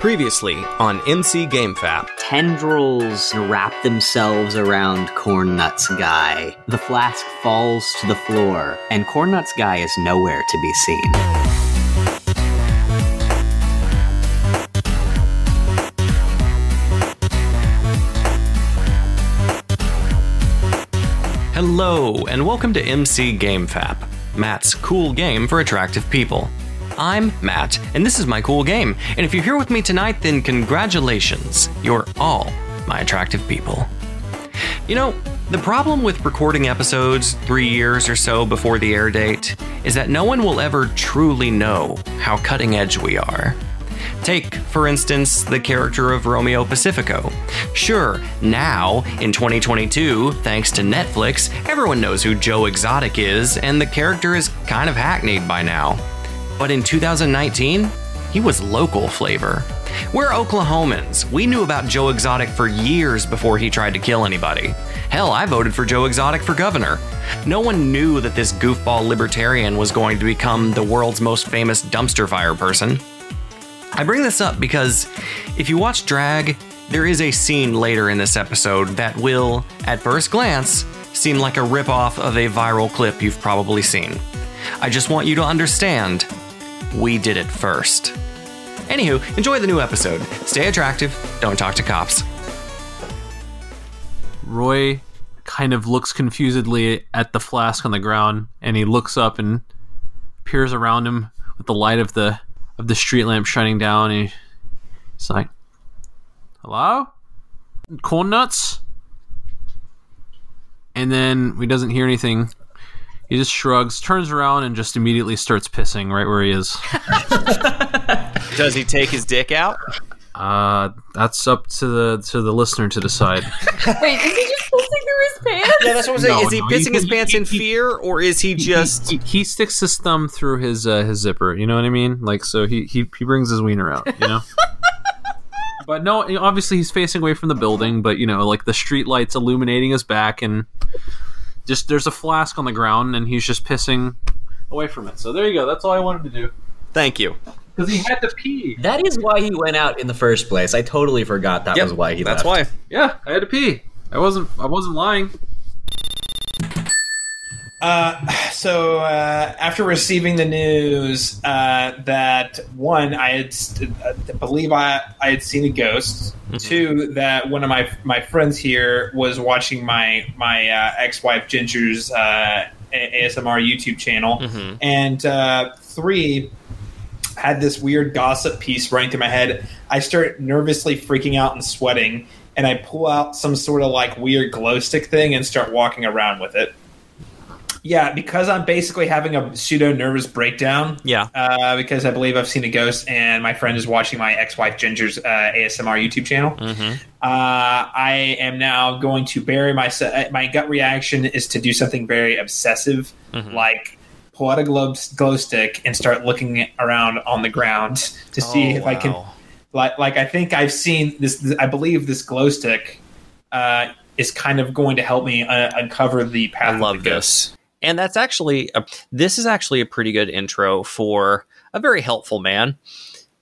Previously on MC GameFAP. Tendrils wrap themselves around Corn Cornnuts Guy. The flask falls to the floor, and Corn Cornnuts Guy is nowhere to be seen. Hello, and welcome to MC GameFAP, Matt's cool game for attractive people. I'm Matt, and this is my cool game. And if you're here with me tonight, then congratulations. You're all my attractive people. You know, the problem with recording episodes three years or so before the air date is that no one will ever truly know how cutting edge we are. Take, for instance, the character of Romeo Pacifico. Sure, now, in 2022, thanks to Netflix, everyone knows who Joe Exotic is, and the character is kind of hackneyed by now. But in 2019, he was local flavor. We're Oklahomans. We knew about Joe Exotic for years before he tried to kill anybody. Hell, I voted for Joe Exotic for governor. No one knew that this goofball libertarian was going to become the world's most famous dumpster fire person. I bring this up because if you watch Drag, there is a scene later in this episode that will, at first glance, seem like a ripoff of a viral clip you've probably seen. I just want you to understand we did it first. Anywho, enjoy the new episode. Stay attractive, don't talk to cops. Roy kind of looks confusedly at the flask on the ground and he looks up and peers around him with the light of the of the street lamp shining down and he's like hello corn nuts and then he doesn't hear anything he just shrugs turns around and just immediately starts pissing right where he is Does he take his dick out? uh that's up to the to the listener to decide Wait, is he just pulsing through his pants? Yeah, that's what I'm saying. No, is he no, pissing he- his pants in he- fear, or is he just? he, he, he sticks his thumb through his uh, his zipper. You know what I mean? Like so he he, he brings his wiener out. You know. but no, obviously he's facing away from the building. But you know, like the street lights illuminating his back, and just there's a flask on the ground, and he's just pissing away from it. So there you go. That's all I wanted to do Thank you. because he had to pee. That is why he went out in the first place. I totally forgot that Yep, was why he That's left. why. Yeah, I had to pee. I wasn't I wasn't lying. Uh, so uh, after receiving the news uh, that one, I had st- uh, believe I I had seen a ghost. Two, that one of my my friends here was watching my my uh, ex wife Ginger's uh, ASMR YouTube channel, and uh, three had this weird gossip piece running through my head. I start nervously freaking out and sweating, and I pull out some sort of like weird glow stick thing and start walking around with it. Yeah, because I'm basically having a pseudo nervous breakdown. Yeah. Uh, because I believe I've seen a ghost, and my friend is watching my ex-wife Ginger's uh, ASMR YouTube channel. Mm-hmm. Uh, I am now going to bury myself. My gut reaction is to do something very obsessive, Mm-hmm. like pull out a glow, glow stick and start looking around on the ground to see Oh, if I can. Like, like I think I've seen this. I believe this glow stick uh, is kind of going to help me uh, uncover the path. I of love the ghost. this. And that's actually a, this is actually a pretty good intro for a very helpful man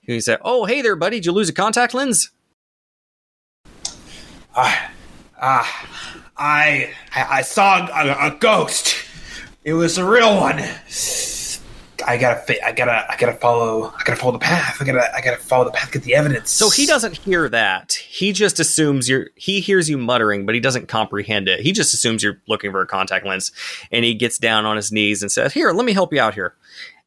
who said, "Oh, hey there, buddy, did you lose a contact lens?" Ah, ah, I, I I saw a, a ghost. It was a real one. I gotta, I gotta, I gotta follow, I gotta follow the path. I gotta, I gotta follow the path. Get the evidence. So he doesn't hear that. He just assumes you're. He hears you muttering, but he doesn't comprehend it. He just assumes you're looking for a contact lens, and he gets down on his knees and says, "Here, let me help you out here."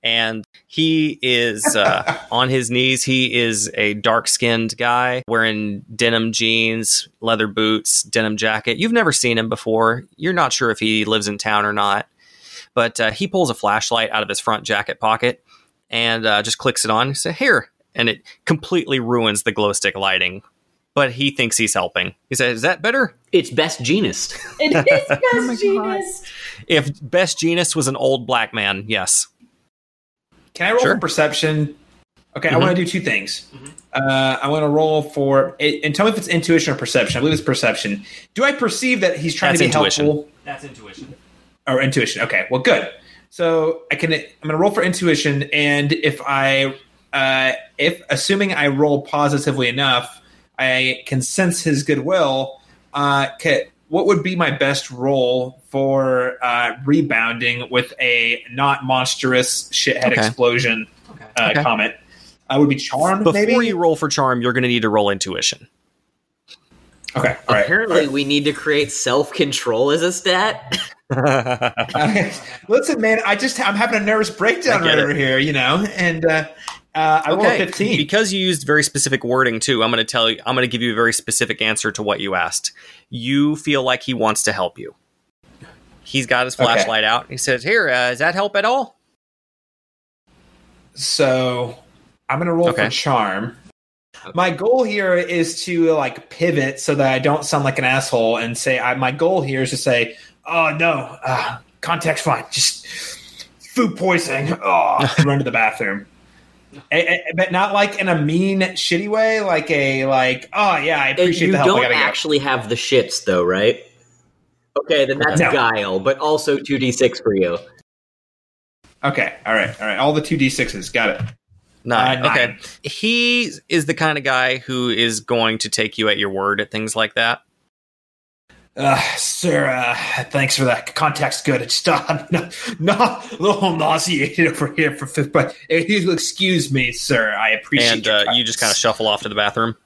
And he is uh, on his knees. He is a dark skinned guy wearing denim jeans, leather boots, denim jacket. You've never seen him before. You're not sure if he lives in town or not. But uh, he pulls a flashlight out of his front jacket pocket and uh, just clicks it on. He says, Here. And it completely ruins the glow stick lighting. But he thinks he's helping. He says, Is that better? It's best genus. It is best genius. If Best Genus was an old black man, yes. Can I roll Sure. for perception? Okay, I Mhm. want to do two things. Uh, I want to roll for and tell me if it's intuition or perception. I believe it's perception. Do I perceive that he's trying That's to be intuition. helpful? That's intuition. Or intuition. Okay, well, good. So I can. I'm going to roll for intuition, and if I uh, if assuming I roll positively enough, I can sense his goodwill. Uh, ca what would be my best roll for uh, rebounding with a not monstrous shithead Okay. explosion uh, Okay. comet? I would be charmed, Before maybe. you roll for charm, you're going to need to roll intuition. Okay, all right. Apparently, we need to create self control as a stat. Listen, man, I just I'm having a nervous breakdown right it. over here, you know, and uh, uh, I roll a Okay, 15. because you used very specific wording too. I'm going to tell you. I'm going to give you a very specific answer to what you asked. You feel like he wants to help you. He's got his Okay. flashlight out. He says, "Here, uh, does that help at all?" So I'm gonna roll Okay. for charm. My goal here is to like pivot so that I don't sound like an asshole and say I, my goal here is to say, "Oh no, uh, contact's fine, just food poisoning." Oh, run to the bathroom, A- a- but not like in a mean, shitty way. Like a like, "Oh yeah, I appreciate you the help. I don't gotta go." actually have the shits, though, right? Okay, then that's No. guile, but also 2d6 for you. Okay, all right, all right. All the two d sixes, got it. Nine. Uh, nine. Okay. He is the kind of guy who is going to take you at your word at things like that. Uh, sir, uh, thanks for that. context. good. It's I'm not, not a little nauseated over here for fifth, but if you'll excuse me, sir, I appreciate and uh, you just kind of shuffle off to the bathroom.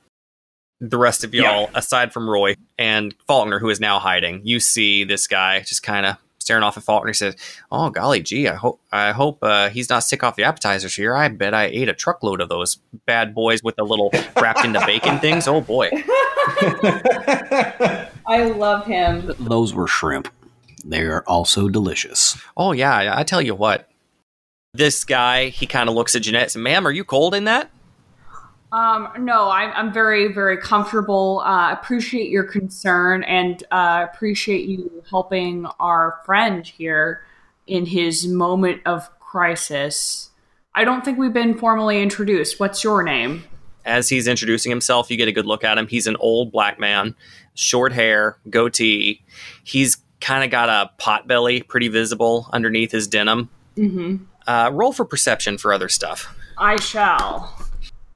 The rest of y'all, aside from Roy and Faulkner, who is now hiding, you see this guy just kind of staring off at Faulkner. He says, "Oh golly gee, I hope I hope uh, he's not sick off the appetizers here. I bet I ate a truckload of those bad boys with the little wrapped into bacon things. Oh boy, I love him. Those were shrimp. They're also delicious. oh yeah. I- I tell you what." This guy, he kind of looks at Jeanette and says, Ma'am, are you cold in that? Um, no, I'm, I'm very, very comfortable. Uh, appreciate your concern and uh, appreciate you helping our friend here in his moment of crisis. I don't think we've been formally introduced. What's your name? as he's introducing himself, you get a good look at him. He's an old black man, short hair, goatee. He's kind of got a pot belly, pretty visible underneath his denim. Mm-hmm. Uh, roll for perception for other stuff. I shall.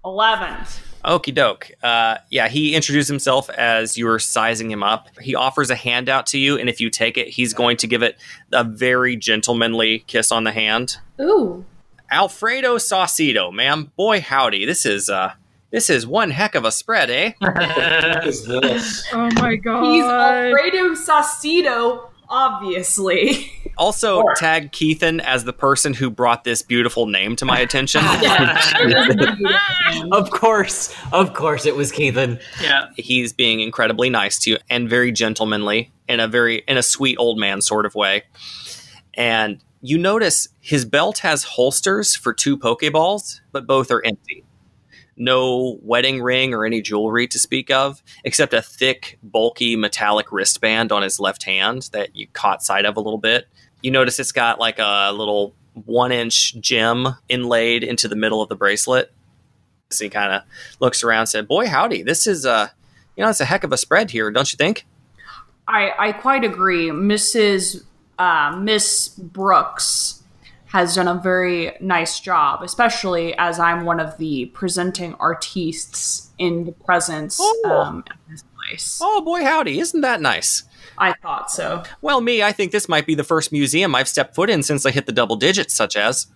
Eleven. Okie doke. Uh, yeah, he introduced himself as you were sizing him up. He offers a handout to you, and if you take it, he's going to give it a very gentlemanly kiss on the hand. Ooh. Alfredo Saucedo, ma'am. Boy, howdy. This is uh, this is one heck of a spread, eh? What is this? Oh my god. He's Alfredo Saucedo, obviously. Also, tag Keithan as the person who brought this beautiful name to my attention. Of course, of course, it was Keithan. yeah, he's being incredibly nice to you and very gentlemanly in a very in a sweet old man sort of way. And you notice his belt has holsters for two Pokeballs, but both are empty. No wedding ring or any jewelry to speak of, except a thick, bulky metallic wristband on his left hand that you caught sight of a little bit. You notice it's got like a little one inch gem inlaid into the middle of the bracelet. So he kind of looks around and said, Boy, howdy, this is a, you know, it's a heck of a spread here, don't you think? I, I quite agree. Mrs. Uh, Miss Brooks has done a very nice job, especially as I'm one of the presenting artistes in the presence Oh. um, at this place. Oh boy, howdy, isn't that nice? I thought so. Well, me, I think this might be the first museum I've stepped foot in since I hit the double digits, such as.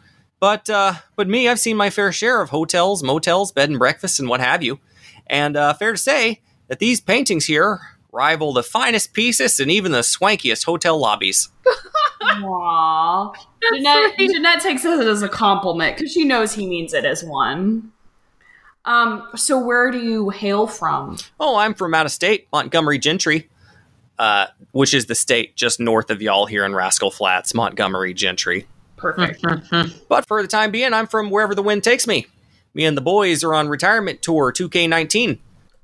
But, uh, but me, I've seen my fair share of hotels, motels, bed and breakfasts, and what have you. And uh, fair to say that these paintings here rival the finest pieces and even the swankiest hotel lobbies. Aww. Jeanette, Jeanette takes it as a compliment because she knows he means it as one. Um, so where do you hail from? Oh, I'm from out of state, Montgomery Gentry, uh, which is the state just north of y'all here in Rascal Flats, Montgomery Gentry. Perfect. But for the time being, I'm from wherever the wind takes me. Me and the boys are on retirement tour 2K19.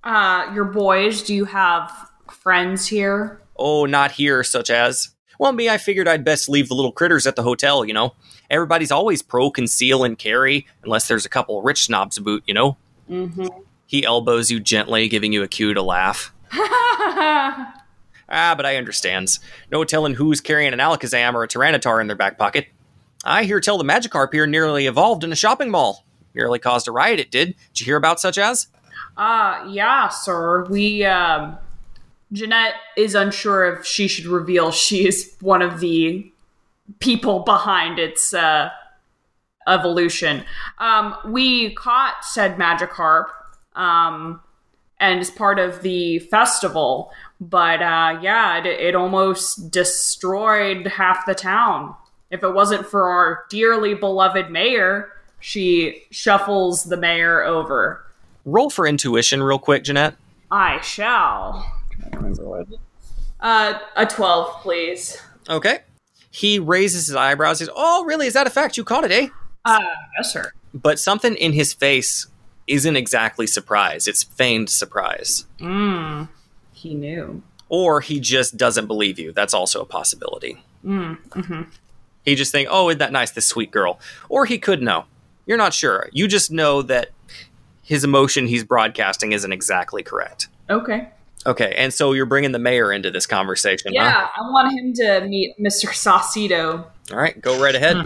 uh, your boys, do you have friends here? Oh, not here, such as. Well, me, I figured I'd best leave the little critters at the hotel, you know. Everybody's always pro conceal and carry, unless there's a couple rich snobs about, you know. Mm-hmm. He elbows you gently, giving you a cue to laugh. Ah, but I understands. No telling who's carrying an Alakazam or a Tyranitar in their back pocket. I hear tell the Magikarp here nearly evolved in a shopping mall. Nearly caused a riot, it did. Did you hear about such as? Uh, yeah, sir. We, um, Jeanette is unsure if she should reveal she is one of the people behind its, uh, evolution. Um, we caught said Magikarp, um, and as part of the festival, but, uh, yeah, it, it almost destroyed half the town. If it wasn't for our dearly beloved mayor, she shuffles the mayor over. Roll for intuition, real quick, Jeanette. I shall. To remember what. Uh, a twelve, please. Okay. He raises his eyebrows. He says, Oh, really? Is that a fact? You caught it, eh? Uh, yes, sir. But something in his face isn't exactly surprise. It's feigned surprise. Mm. He knew. Or he just doesn't believe you. That's also a possibility. Mm. Mm-hmm. He just think, oh, isn't that nice, this sweet girl? Or he could know. You're not sure. You just know that his emotion he's broadcasting isn't exactly correct. Okay. Okay, and so you're bringing the mayor into this conversation, huh? Yeah, I want him to meet Mr. Saucedo. All right, go right ahead.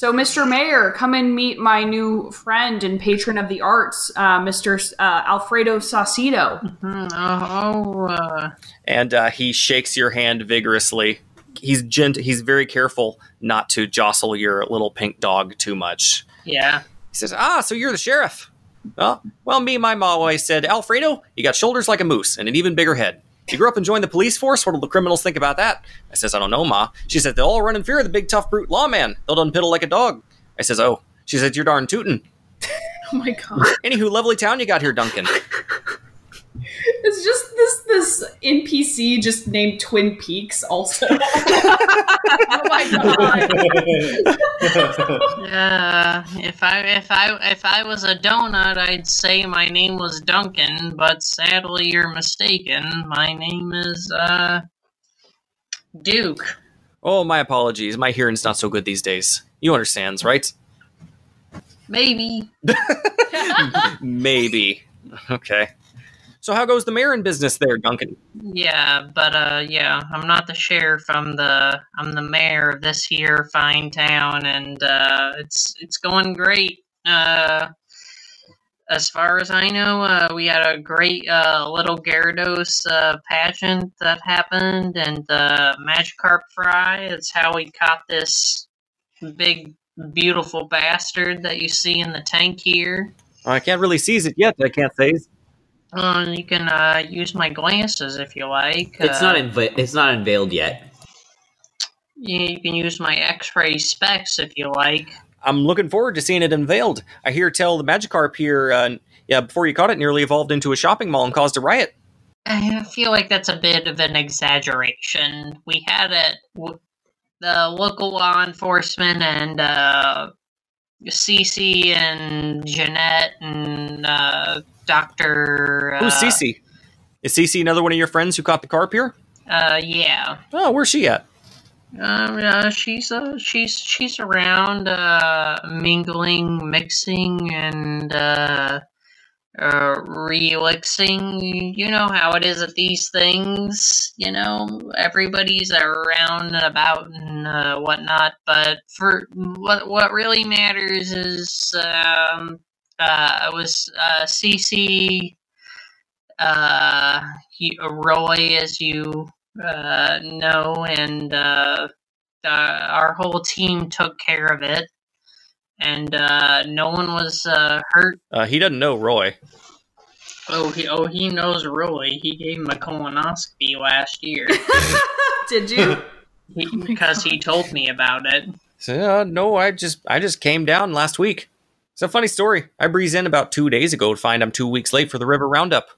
So, Mr. Mayor, come and meet my new friend and patron of the arts, uh, Mr. S- Uh, Alfredo Saucedo. Oh, uh, and uh, he shakes your hand vigorously. He's gent- He's very careful not to jostle your little pink dog too much. yeah. He says, "Ah, so you're the sheriff? Well, well, me my ma always said, Alfredo, you got shoulders like a moose and an even bigger head. You grew up and joined the police force. What'll the criminals think about that?" I says, "I don't know, ma." She said, "They'll all run in fear of the big tough brute lawman. They'll done piddle like a dog." I says, "Oh." She said, "You're darn tootin'." Oh my god. Anywho, lovely town you got here, Duncan. It's just this this NPC just named Twin Peaks also. oh my god. Uh, if I if I if I was a donut, I'd say my name was Duncan, but sadly you're mistaken. My name is uh Duke. oh, my apologies. My hearing's not so good these days. You understands, right? Maybe. Maybe. Okay. So how goes the mayor in business there, Duncan? Yeah, but uh yeah, I'm not the sheriff, I'm the I'm the mayor of this here fine town and uh it's it's going great. Uh as far as I know, uh, we had a great uh, little Gyarados uh, pageant that happened, and the Magikarp fry. It's how we caught this big, beautiful bastard that you see in the tank here. I can't really seize it yet. I can't say. Uh, you can uh, use my glasses if you like. It's uh, not inv- it's not unveiled yet. Yeah, you can use my X-ray specs if you like. I'm looking forward to seeing it unveiled. I hear tell the Magikarp here, uh, yeah, before you caught it, nearly evolved into a shopping mall and caused a riot. I feel like that's a bit of an exaggeration. We had it, w- the local law enforcement and uh, Cece and Jeanette and uh, Doctor. Uh, Who's Cece? Is Cece another one of your friends who caught the carp here? Uh, yeah. Oh, where's she at? Um, uh, she's uh, she's she's around, uh, mingling, mixing, and uh, uh, relixing. You know how it is at these things. You know, everybody's around and about and uh, whatnot. But for what what really matters is um, uh, it was uh, Cece, uh, he, Roy, as you uh, know, and uh, uh, our whole team took care of it, and uh, no one was uh, hurt. Uh, he doesn't know Roy. Oh, he oh he knows Roy. He gave him a colonoscopy last year Did you? because he told me about it. So, uh, no, I just I just came down last week. It's a funny story. I breeze in about two days ago to find I'm two weeks late for the river roundup.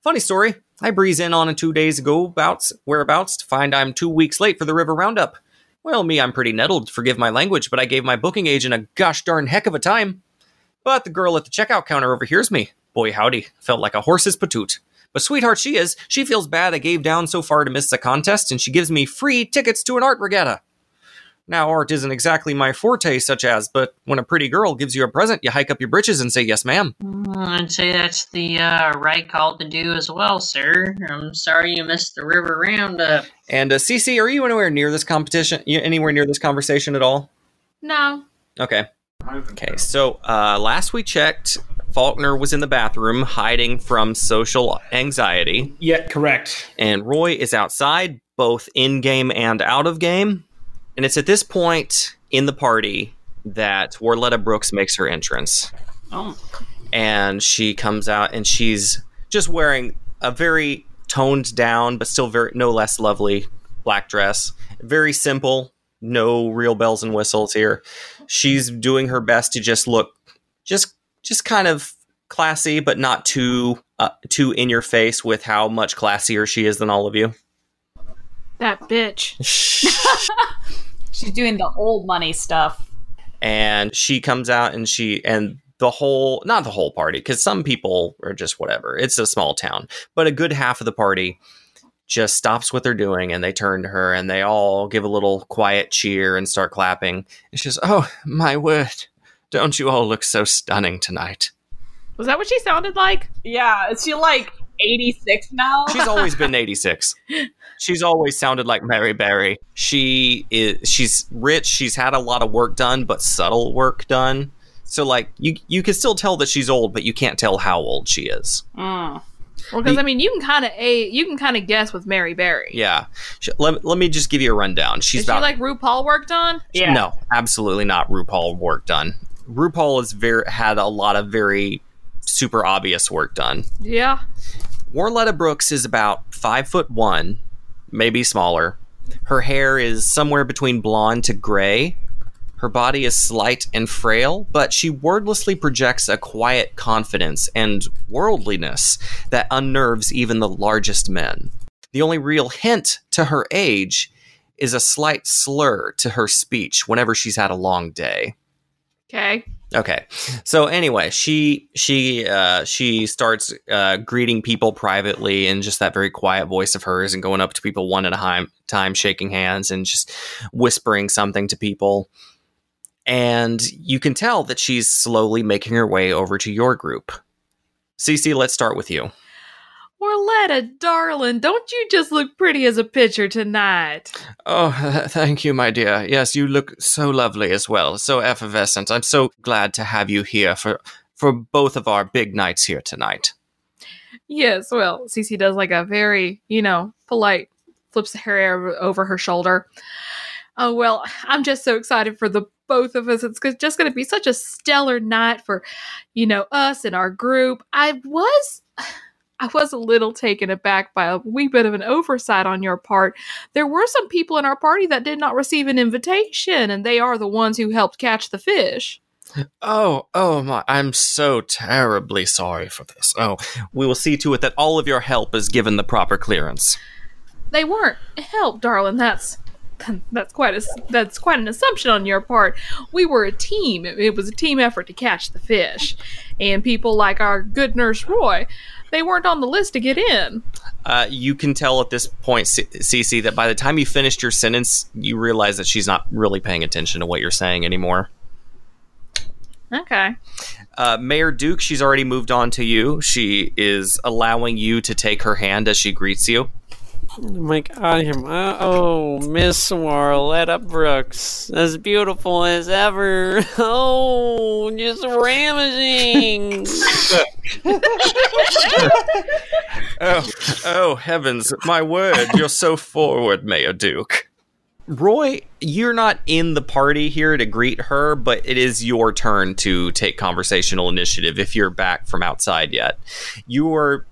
Funny story. I breeze in on it two days ago about whereabouts to find I'm two weeks late for the river roundup. Well, me, I'm pretty nettled. Forgive my language, but I gave my booking agent a gosh darn heck of a time. But the girl at the checkout counter overhears me. Boy, howdy, felt like a horse's patoot. But sweetheart she is, she feels bad I gave down so far to miss the contest, and she gives me free tickets to an art regatta. Now, art isn't exactly my forte, such as, but when a pretty girl gives you a present, you hike up your britches and say, Yes, ma'am. Mm, I'd say that's the uh, right call to do as well, sir. I'm sorry you missed the river roundup. And, uh, Cece, are you anywhere near this competition? Anywhere near this conversation at all? No, Okay. Okay, so uh, last we checked, Faulkner was in the bathroom hiding from social anxiety, Yeah, correct. and Roy is outside, both in game and out of game. And it's at this point in the party that Warletta Brooks makes her entrance. Oh. and she comes out and she's just wearing a very toned down but still very no less lovely black dress very simple no real bells and whistles here she's doing her best to just look just just kind of classy but not too uh, too in your face with how much classier she is than all of you That bitch. She's doing the old money stuff. and she comes out and she and the whole not the whole party because some people are just whatever it's a small town but a good half of the party just stops what they're doing and they turn to her and they all give a little quiet cheer and start clapping and she says oh my word don't you all look so stunning tonight Was that what she sounded like? Yeah, is she like 86 now? she's always been 86 she's always sounded like mary berry she is she's rich she's had a lot of work done but subtle work done so like you you can still tell that she's old but you can't tell how old she is Mm. Well, because I mean, you can kind of a you can kind of guess with Mary Berry. yeah Sh- let, let me just give you a rundown she's Is she like RuPaul worked on? Yeah. no absolutely not rupaul work done rupaul has very had a lot of very super obvious work done Yeah. Warletta Brooks is about five foot one, maybe smaller. Her hair is somewhere between blonde to gray. Her body is slight and frail, but she wordlessly projects a quiet confidence and worldliness that unnerves even the largest men. The only real hint to her age is a slight slur to her speech whenever she's had a long day. Okay. Okay. So anyway, she she uh, she starts uh, greeting people privately in just that very quiet voice of hers, and going up to people one at a time, shaking hands and just whispering something to people. And you can tell that she's slowly making her way over to your group. Cece, let's start with you. Orletta, darling, don't you just look pretty as a picture tonight? Oh, thank you, my dear. Yes, you look so lovely as well, so effervescent. I'm so glad to have you here for for both of our big nights here tonight. Yes, well, Cece does like a very, you know, polite, flips her hair over her shoulder. Oh, well, I'm just so excited for the both of us. It's just going to be such a stellar night for, you know, us and our group. I was. I was a little taken aback by a wee bit of an oversight on your part. There were some people in our party that did not receive an invitation, and they are the ones who helped catch the fish. Oh, oh my, I'm so terribly sorry for this. Oh, we will see to it that all of your help is given the proper clearance. they weren't help, darling. That's that's quite a that's quite an assumption on your part. We were a team. It, was a team effort to catch the fish, and people like our good nurse Roy, they weren't on the list to get in. Uh, you can tell at this point, C- Cece, that by the time you finished your sentence, you realize that she's not really paying attention to what you're saying anymore. Okay. Uh, Mayor Duke, she's already moved on to you. She is allowing you to take her hand as she greets you. Oh my god, him. Uh, oh, Miss Warletta Brooks. As beautiful as ever. Oh, just ravishing. Oh, oh heavens, my word, you're so forward, Mayor Duke. Roy, you're not in the party here to greet her, but it is your turn to take conversational initiative if you're back from outside yet. You are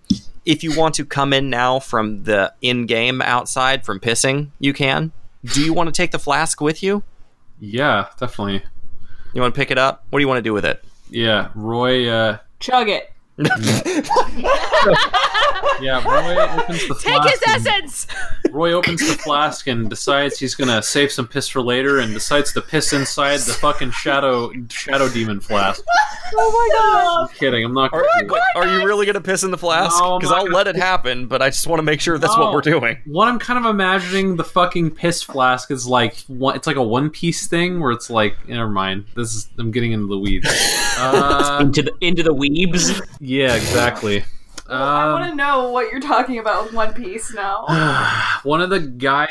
if you want to come in now from the in-game outside from pissing, you can. Do you want to take the flask with you? Yeah, definitely. You want to pick it up? What do you want to do with it? Yeah, Roy. Uh, Chug it. yeah, Roy opens the flask. Take flask. his and- essence. Roy opens the flask and decides he's gonna save some piss for later, and decides to piss inside the fucking shadow shadow demon flask. Oh my god! I'm kidding. I'm not. Are, Gonna do are you really going to piss in the flask? Because not I'll gonna- let it happen, but I just want to make sure that's No. what we're doing. What I'm kind of imagining the fucking piss flask is like. It's like a one piece thing where it's like. Never mind. This is. I'm getting into the weeds. Uh, into the into the weebs. yeah, exactly. I Um, want to know what you're talking about with One Piece now. one of the guys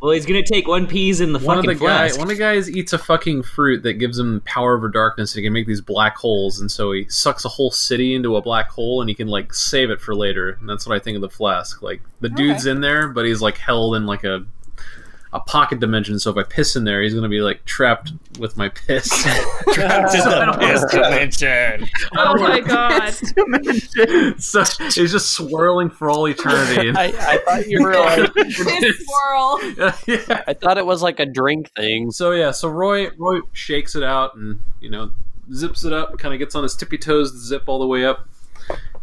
Well, he's gonna take one piece in the one of fucking the guy, flask. one of the guys eats a fucking fruit that gives him power over darkness, and he can make these black holes. And so he sucks a whole city into a black hole, and he can like save it for later. And that's what I think of the flask. Like the dude's in there, but he's like held in like a a pocket dimension. So if I piss in there, he's gonna be like trapped with my piss. Trapped in the piss dimension. Oh my god. so he's just swirling for all eternity. I, I thought you were like, This swirl. yeah. I thought it was like a drink thing. So yeah, so Roy Roy shakes it out and you know zips it up, kind of gets on his tippy toes to zip all the way up,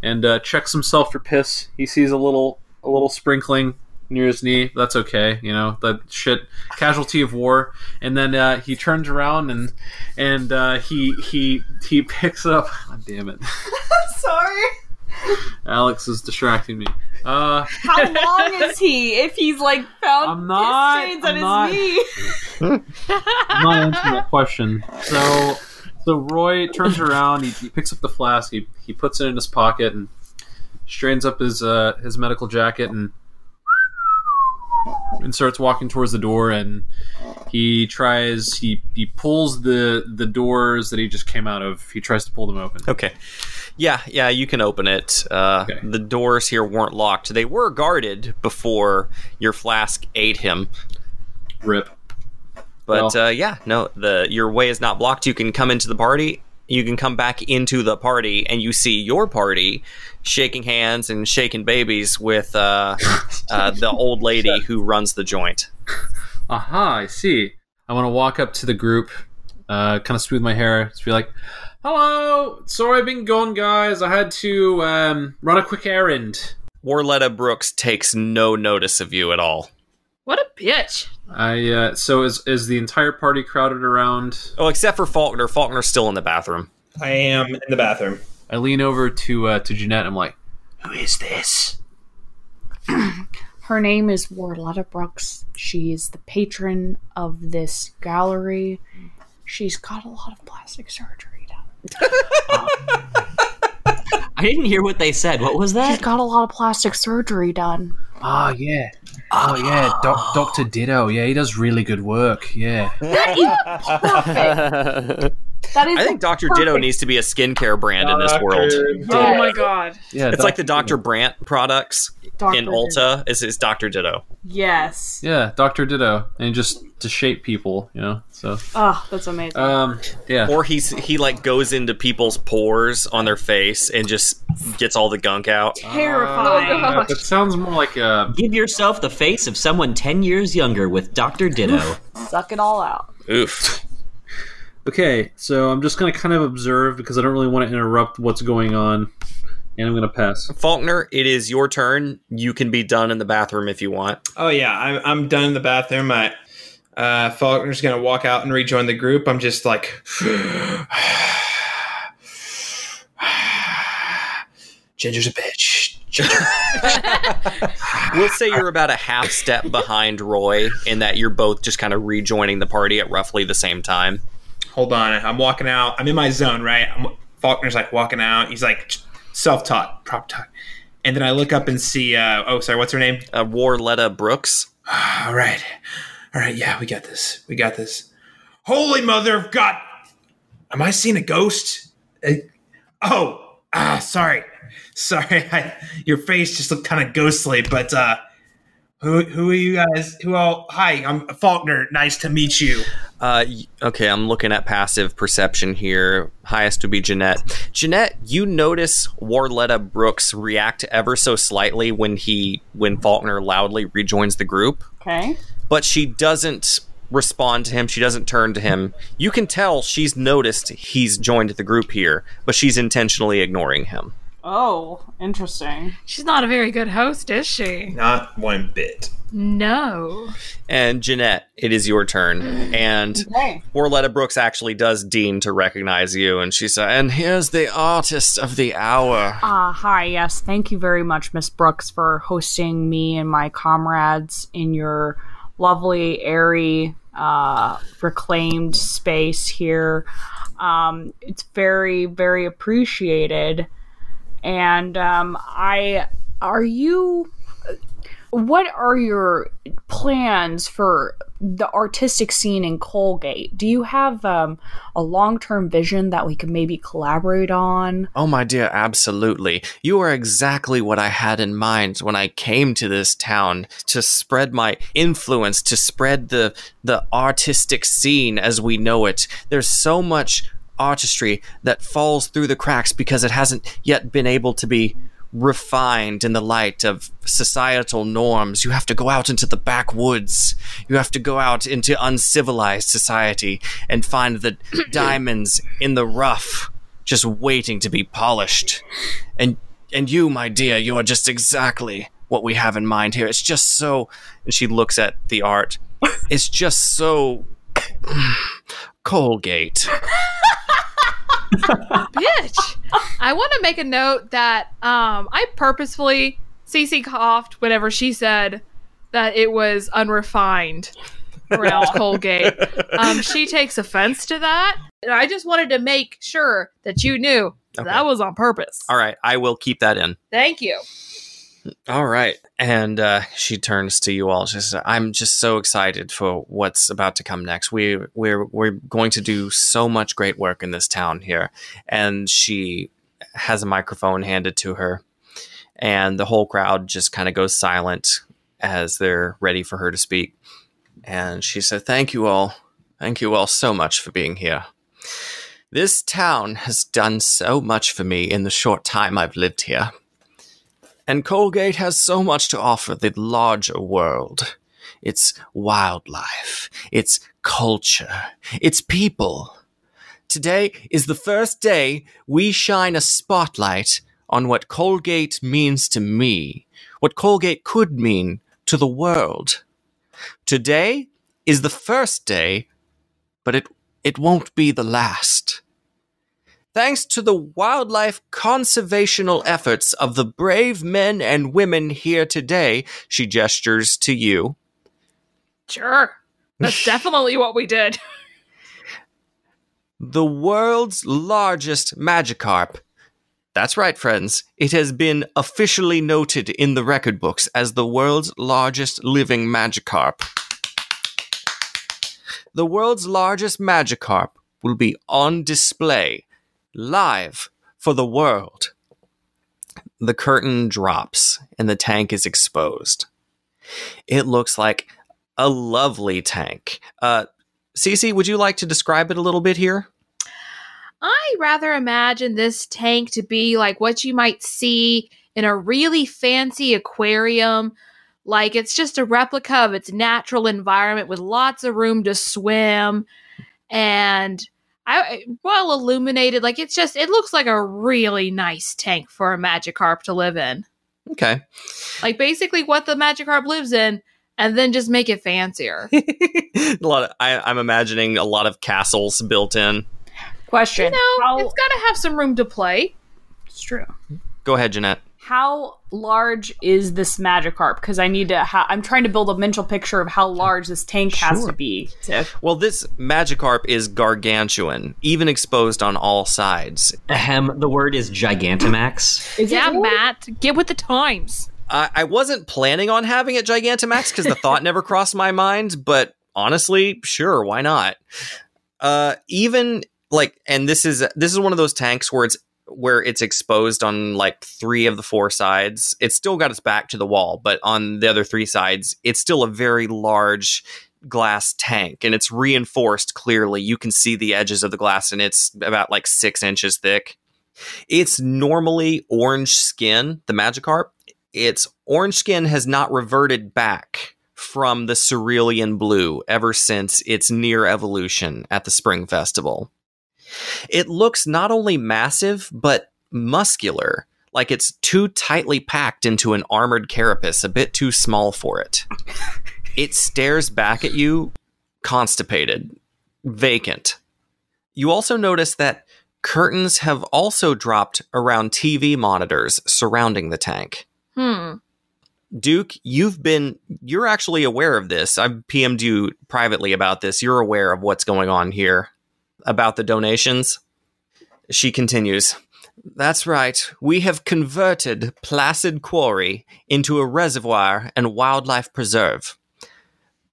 and uh, checks himself for piss. He sees a little a little sprinkling near his knee. That's okay, you know that shit. Casualty of war. And then uh, he turns around and and uh, he he he picks up. God damn it, Sorry. Alex is distracting me. Uh, How long is he if he's like found I'm not- piss stains I'm on his not- knee? I'm not answering that question. So, so Roy turns around. He, he picks up the flask. He, he puts it in his pocket and straightens up his uh, his medical jacket and and starts walking towards the door. And he tries. He he pulls the the doors that he just came out of. He tries to pull them open. Okay. Yeah, yeah, you can open it. Uh, Okay. The doors here weren't locked. They were guarded before your flask ate him. Rip. But Well- uh, yeah, no, the your way is not blocked. You can come into the party. You can come back into the party, and you see your party shaking hands and shaking babies with uh, uh, the old lady who runs the joint. Aha, I see. I want to walk up to the group, uh, kind of smooth my hair, just be like, "Hello, sorry I've been gone, guys. I had to um, run a quick errand." Warletta Brooks takes no notice of you at all. What a bitch. I uh, so is is the entire party crowded around? Oh, except for Faulkner. Faulkner's still in the bathroom. I am in the bathroom. I lean over to uh, to Jeanette. And I'm like, "Who is this?" Her name is Warletta Brooks. She is the patron of this gallery. She's got a lot of plastic surgery done. I didn't hear what they said. What was that? She's got a lot of plastic surgery done. Oh yeah, oh yeah, Doc, Doctor Ditto. Yeah, he does really good work. Yeah, That is perfect. That is I think the Dr. Ditto needs to be a skincare brand in this world. Oh my god. yeah. It's like the Dr. Brandt products Dr. in Ulta. Is is Dr. Ditto? Yes. yeah, Doctor Ditto, and just to shape people, you know. So, Oh, that's amazing. um, yeah. Or he's he like goes into people's pores on their face and just gets all the gunk out. Terrifying. Oh, That sounds more like a Give yourself the face of someone 10 years younger with Dr. Ditto. Suck it all out. Oof. Okay, so I'm just gonna kind of observe because I don't really want to interrupt what's going on, and I'm gonna pass. Faulkner, it is your turn. You can be done in the bathroom if you want. Oh yeah, I'm I'm done in the bathroom. I, uh, Faulkner's gonna walk out and rejoin the group. I'm just like, Ginger's a bitch. Ginger. We'll say you're about a half step behind Roy in that you're both just kind of rejoining the party at roughly the same time. Hold on, I'm walking out. I'm in my zone, right? I'm, Faulkner's like walking out. He's like self-taught, prop taught. And then I look up and see. Uh, oh, sorry, what's her name? Uh, Warletta Brooks. All right, all right, yeah, we got this. We got this. Holy mother of God! Am I seeing a ghost? Uh, oh, ah, sorry, sorry. I, your face just looked kind of ghostly. But uh, who who are you guys? Who all? Hi, I'm Faulkner. Nice to meet you. Uh, okay, I'm looking at passive perception here. Highest would be Jeanette. Jeanette, you notice Warletta Brooks react ever so slightly when he when Faulkner loudly rejoins the group, Okay. but she doesn't respond to him. She doesn't turn to him. You can tell she's noticed he's joined the group here, but she's intentionally ignoring him. Oh, interesting. She's not a very good host, is she? Not one bit. No. And Jeanette, it is your turn. And Okay. Warletta Brooks actually does deign to recognize you, and she said, "And here's the artist of the hour." Uh, hi, yes. Thank you very much, Miss Brooks, for hosting me and my comrades in your lovely, airy, uh, reclaimed space here. Um, it's very, very appreciated. And um, I, are you? what are your plans for the artistic scene in Colgate? Do you have um, a long term vision that we could maybe collaborate on? Oh, my dear, absolutely. You are exactly what I had in mind when I came to this town to spread my influence, to spread the the artistic scene as we know it. There's so much artistry that falls through the cracks because it hasn't yet been able to be refined in the light of societal norms. You have to go out into the backwoods. You have to go out into uncivilized society and find the diamonds in the rough just waiting to be polished. And and you, my dear, you are just exactly what we have in mind here. It's just so and she looks at the art. It's just so Colgate. Bitch. I want to make a note that um, I purposefully Cece coughed whenever she said that it was unrefined around Colgate. Um, she takes offense to that. And I just wanted to make sure that you knew Okay. that was on purpose. All right, I will keep that in. Thank you. All right. And uh, she turns to you all. She says, I'm just so excited for what's about to come next. We, we're, we're going to do so much great work in this town here. And she has a microphone handed to her. And the whole crowd just kind of goes silent as they're ready for her to speak. And she said, Thank you all. Thank you all so much for being here. This town has done so much for me in the short time I've lived here. And Colgate has so much to offer the larger world. Its wildlife, its culture, its people. Today is the first day we shine a spotlight on what Colgate means to me, what Colgate could mean to the world. Today is the first day, but it, it won't be the last. Thanks to the wildlife conservational efforts of the brave men and women here today, she gestures to you. Sure. That's definitely what we did. The world's largest Magikarp. That's right, friends. It has been officially noted in the record books as the world's largest living Magikarp. The world's largest Magikarp will be on display live for the world. The curtain drops and the tank is exposed. It looks like a lovely tank. Uh, Cece, would you like to describe it a little bit here? I rather imagine this tank to be like what you might see in a really fancy aquarium. Like it's just a replica of its natural environment with lots of room to swim and I well illuminated. Like it's just it looks like a really nice tank for a Magikarp to live in. Okay. Like basically what the Magikarp lives in, and then just make it fancier. a lot of, I, I'm imagining a lot of castles built in. Question. you know, how, it's got to have some room to play. it's true. Go ahead, Jeanette. How large is this Magikarp? Because I need to. Ha- I'm trying to build a mental picture of how large this tank has to be. To- Well, this Magikarp is gargantuan, even exposed on all sides. Ahem, the word is Gigantamax. is yeah, it? Matt, get with the times. I, I wasn't planning on having it Gigantamax because the thought never crossed my mind, but honestly, sure, why not? Uh, even like, and this is this is one of those tanks where it's where it's exposed on like three of the four sides. It's still got its back to the wall, but on the other three sides, it's still a very large glass tank and it's reinforced clearly. You can see the edges of the glass and it's about like six inches thick. It's normally orange skin, the Magikarp. Its orange skin has not reverted back from the cerulean blue ever since its near evolution at the Spring Festival. It looks not only massive, but muscular, like it's too tightly packed into an armored carapace, a bit too small for it. it stares back at you, constipated, vacant. You also notice that curtains have also dropped around TV monitors surrounding the tank. Hmm. Duke, you've been, you're actually aware of this. I've PM'd you privately about this. You're aware of what's going on here about the donations. She continues That's right. We have converted Placid Quarry into a reservoir and wildlife preserve.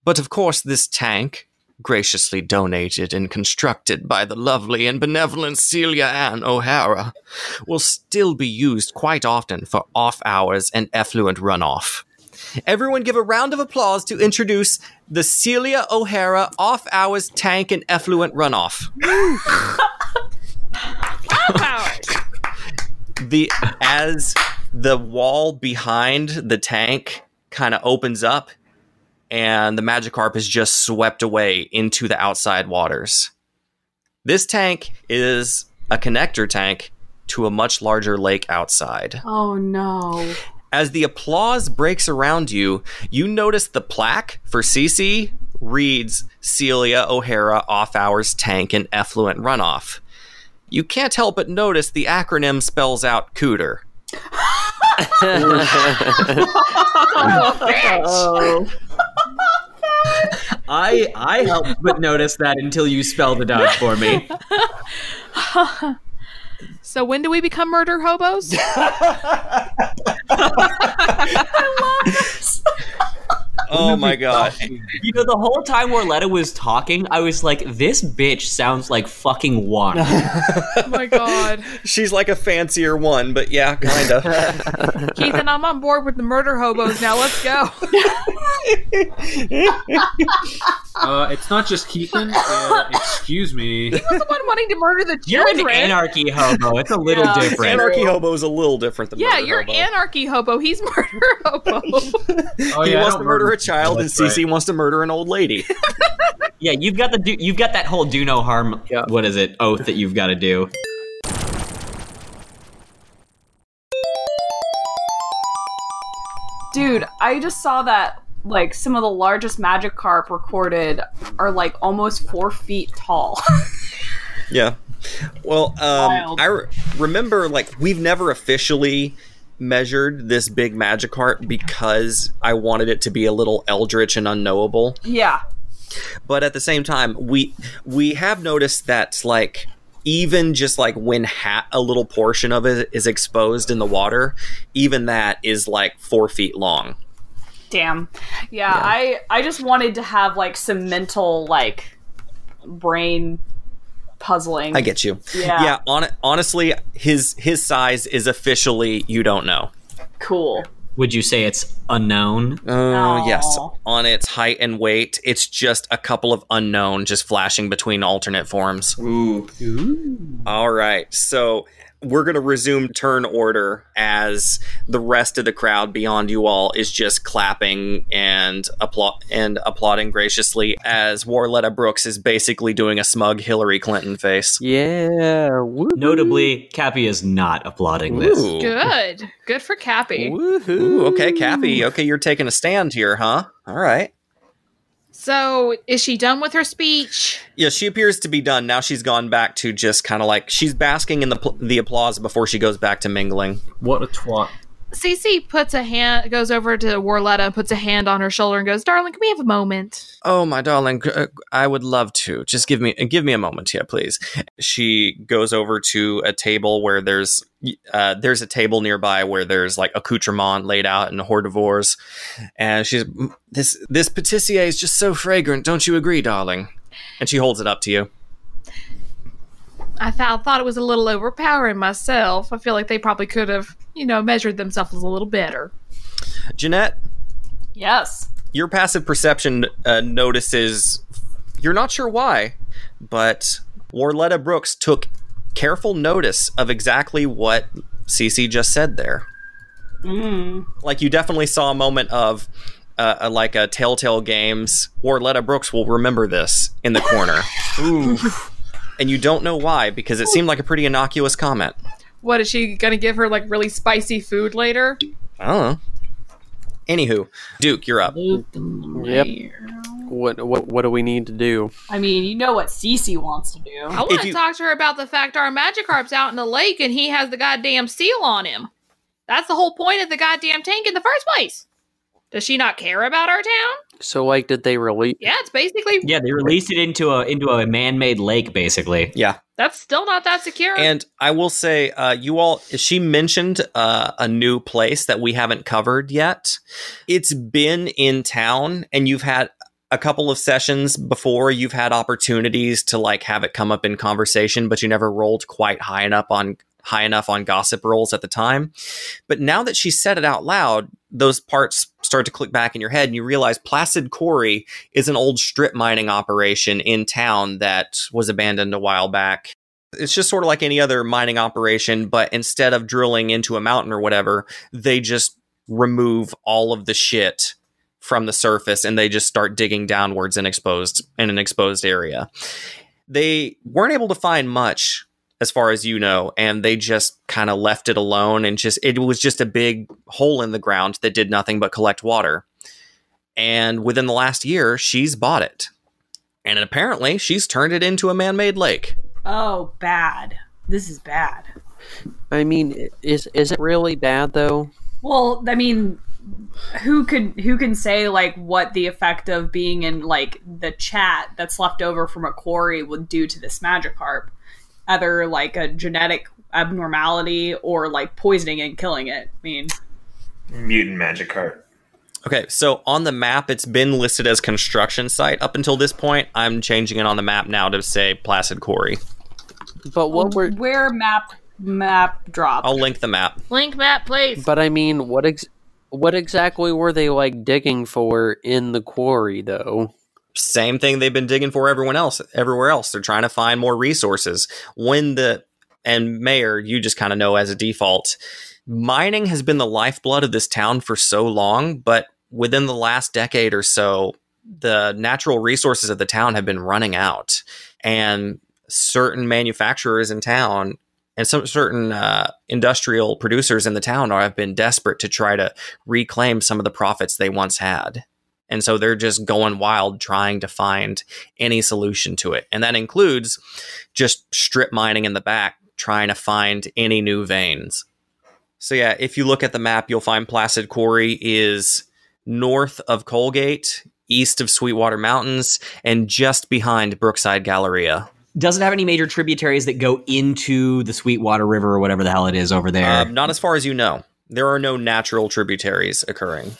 But of course, this tank, graciously donated and constructed by the lovely and benevolent Celia Ann O'Hara, will still be used quite often for off hours and effluent runoff. Everyone give a round of applause to introduce the Celia O'Hara off hours tank and effluent runoff. the as the wall behind the tank kind of opens up and the Magikarp is just swept away into the outside waters. This tank is a connector tank to a much larger lake outside. Oh no. As the applause breaks around you, you notice the plaque for Cece reads Celia O'Hara Off Hours Tank and Effluent Runoff. You can't help but notice the acronym spells out Cooter. Oh. I I helped but notice that until you spelled it out for me. So when do we become murder hobos? Oh my god. You know, the whole time Warletta was talking, I was like, "This bitch sounds like fucking water." oh my god. She's like a fancier one, but yeah, kind of. Keithan, I'm on board with the murder hobos now. Let's go. Uh, it's not just Keithan. Uh, excuse me. He was the one wanting to murder the You're an anarchy hobo. It's a little Yeah. different. Anarchy hobo is a little different than yeah, murder you're hobo. anarchy hobo. He's murder hobo. Oh, he yeah, I wants don't to murder a child, and that's right. Cece wants to murder an old lady. Yeah, you've got the do- you've got that whole do no harm. What is it? Oath that you've got to do. Dude, I just saw that like some of the largest Magikarp recorded are like almost four feet tall. Yeah. Well, um, Wild. I re- remember like we've never officially measured this big Magikarp because I wanted it to be a little eldritch and unknowable. yeah. But at the same time, we we have noticed that like even just like when ha- a little portion of it is exposed in the water, even that is like four feet long. Damn. Yeah, I I just wanted to have like some mental like brain puzzling. I get you. Yeah. Yeah. On- honestly, his his size is officially you don't know. Cool. Would you say it's unknown? Uh, yes. On its height and weight, it's just a couple of unknown just flashing between alternate forms. Ooh. All right. So we're going to resume turn order as the rest of the crowd beyond you all is just clapping and applaud and applauding graciously as Warletta Brooks is basically doing a smug Hillary Clinton face. Yeah. Woo. Notably, Cappy is not applauding this. Ooh. Good. Good for Cappy. Woohoo. Ooh, okay, Cappy. Okay, you're taking a stand here, huh? All right. So, is she done with her speech? Yeah, she appears to be done. Now she's gone back to just kind of like she's basking in the pl- the applause before she goes back to mingling. What a twat. Cece puts a hand, goes over to Warletta and puts a hand on her shoulder and goes, "Darling, can we have a moment?" Oh, my darling, uh, I would love to. Just give me give me a moment here, please. She goes over to a table where there's uh, there's a table nearby where there's like accoutrement laid out and hors d'oeuvres, and she's "Mm, this this patissier is just so fragrant. Don't you agree, darling? And she holds it up to you. I thought thought it was a little overpowering myself. I feel like they probably could have, you know, measured themselves a little better. Jeanette, Yes. your passive perception uh, notices you're not sure why, but Warletta Brooks took careful notice of exactly what Cece just said there. Like you definitely saw a moment of uh, like a Telltale Games. Warletta Brooks will remember this in the corner, and you don't know why because it seemed like a pretty innocuous comment. What is she gonna give her like really spicy food later? I don't know. Anywho, Duke, you're up. Yep. What what what do we need to do? I mean, you know what Cece wants to do. I want to you- talk to her about the fact our Magikarp's out in the lake and he has the goddamn seal on him. That's the whole point of the goddamn tank in the first place. Does she not care about our town? So, like, did they release? Yeah, it's basically Yeah, they released it into a into a man-made lake, basically. Yeah. that's still not that secure. And I will say, uh, you all, she mentioned uh, a new place that we haven't covered yet. It's been in town, and you've had a couple of sessions before. You've had opportunities to like have it come up in conversation, but you never rolled quite high enough on high enough on gossip rolls at the time. But now that she said it out loud, those parts start to click back in your head, and you realize Placid Quarry is an old strip mining operation in town that was abandoned a while back it's just sort of like any other mining operation, but instead of drilling into a mountain or whatever, they just remove all of the shit from the surface and they just start digging downwards in exposed in an exposed area. They weren't able to find much as far as you know, and they just kind of left it alone and just it was just a big hole in the ground that did nothing but collect water. And within the last year, she's bought it. And apparently, she's turned it into a man-made lake. Oh, bad. This is bad. I mean, is is it really bad though? Well, I mean, who could who can say like what the effect of being in like the chat that's left over from a quarry would do to this Magikarp? Either like a genetic abnormality or like poisoning and killing it. I mean, Mutant Magikarp. Okay, so on the map, it's been listed as construction site up until this point. I'm changing it on the map now to say Placid Quarry. But what were? where map map drop? I'll link the map. Link map, please. But I mean, what ex- what exactly were they like digging for in the quarry though? Same thing they've been digging for everyone else, everywhere else. They're trying to find more resources. When the and Mayor, you just kind of know as a default, mining has been the lifeblood of this town for so long, but within the last decade or so, the natural resources of the town have been running out, and certain manufacturers in town and some certain uh, industrial producers in the town are, have been desperate to try to reclaim some of the profits they once had. And so they're just going wild trying to find any solution to it. And that includes just strip mining in the back, trying to find any new veins. So, yeah, if you look at the map, you'll find Placid Quarry is north of Colgate, east of Sweetwater Mountains, and just behind Brookside Galleria. Doesn't have any major tributaries that go into the Sweetwater River or whatever the hell it is over there? Um, not as far as you know. There are no natural tributaries occurring.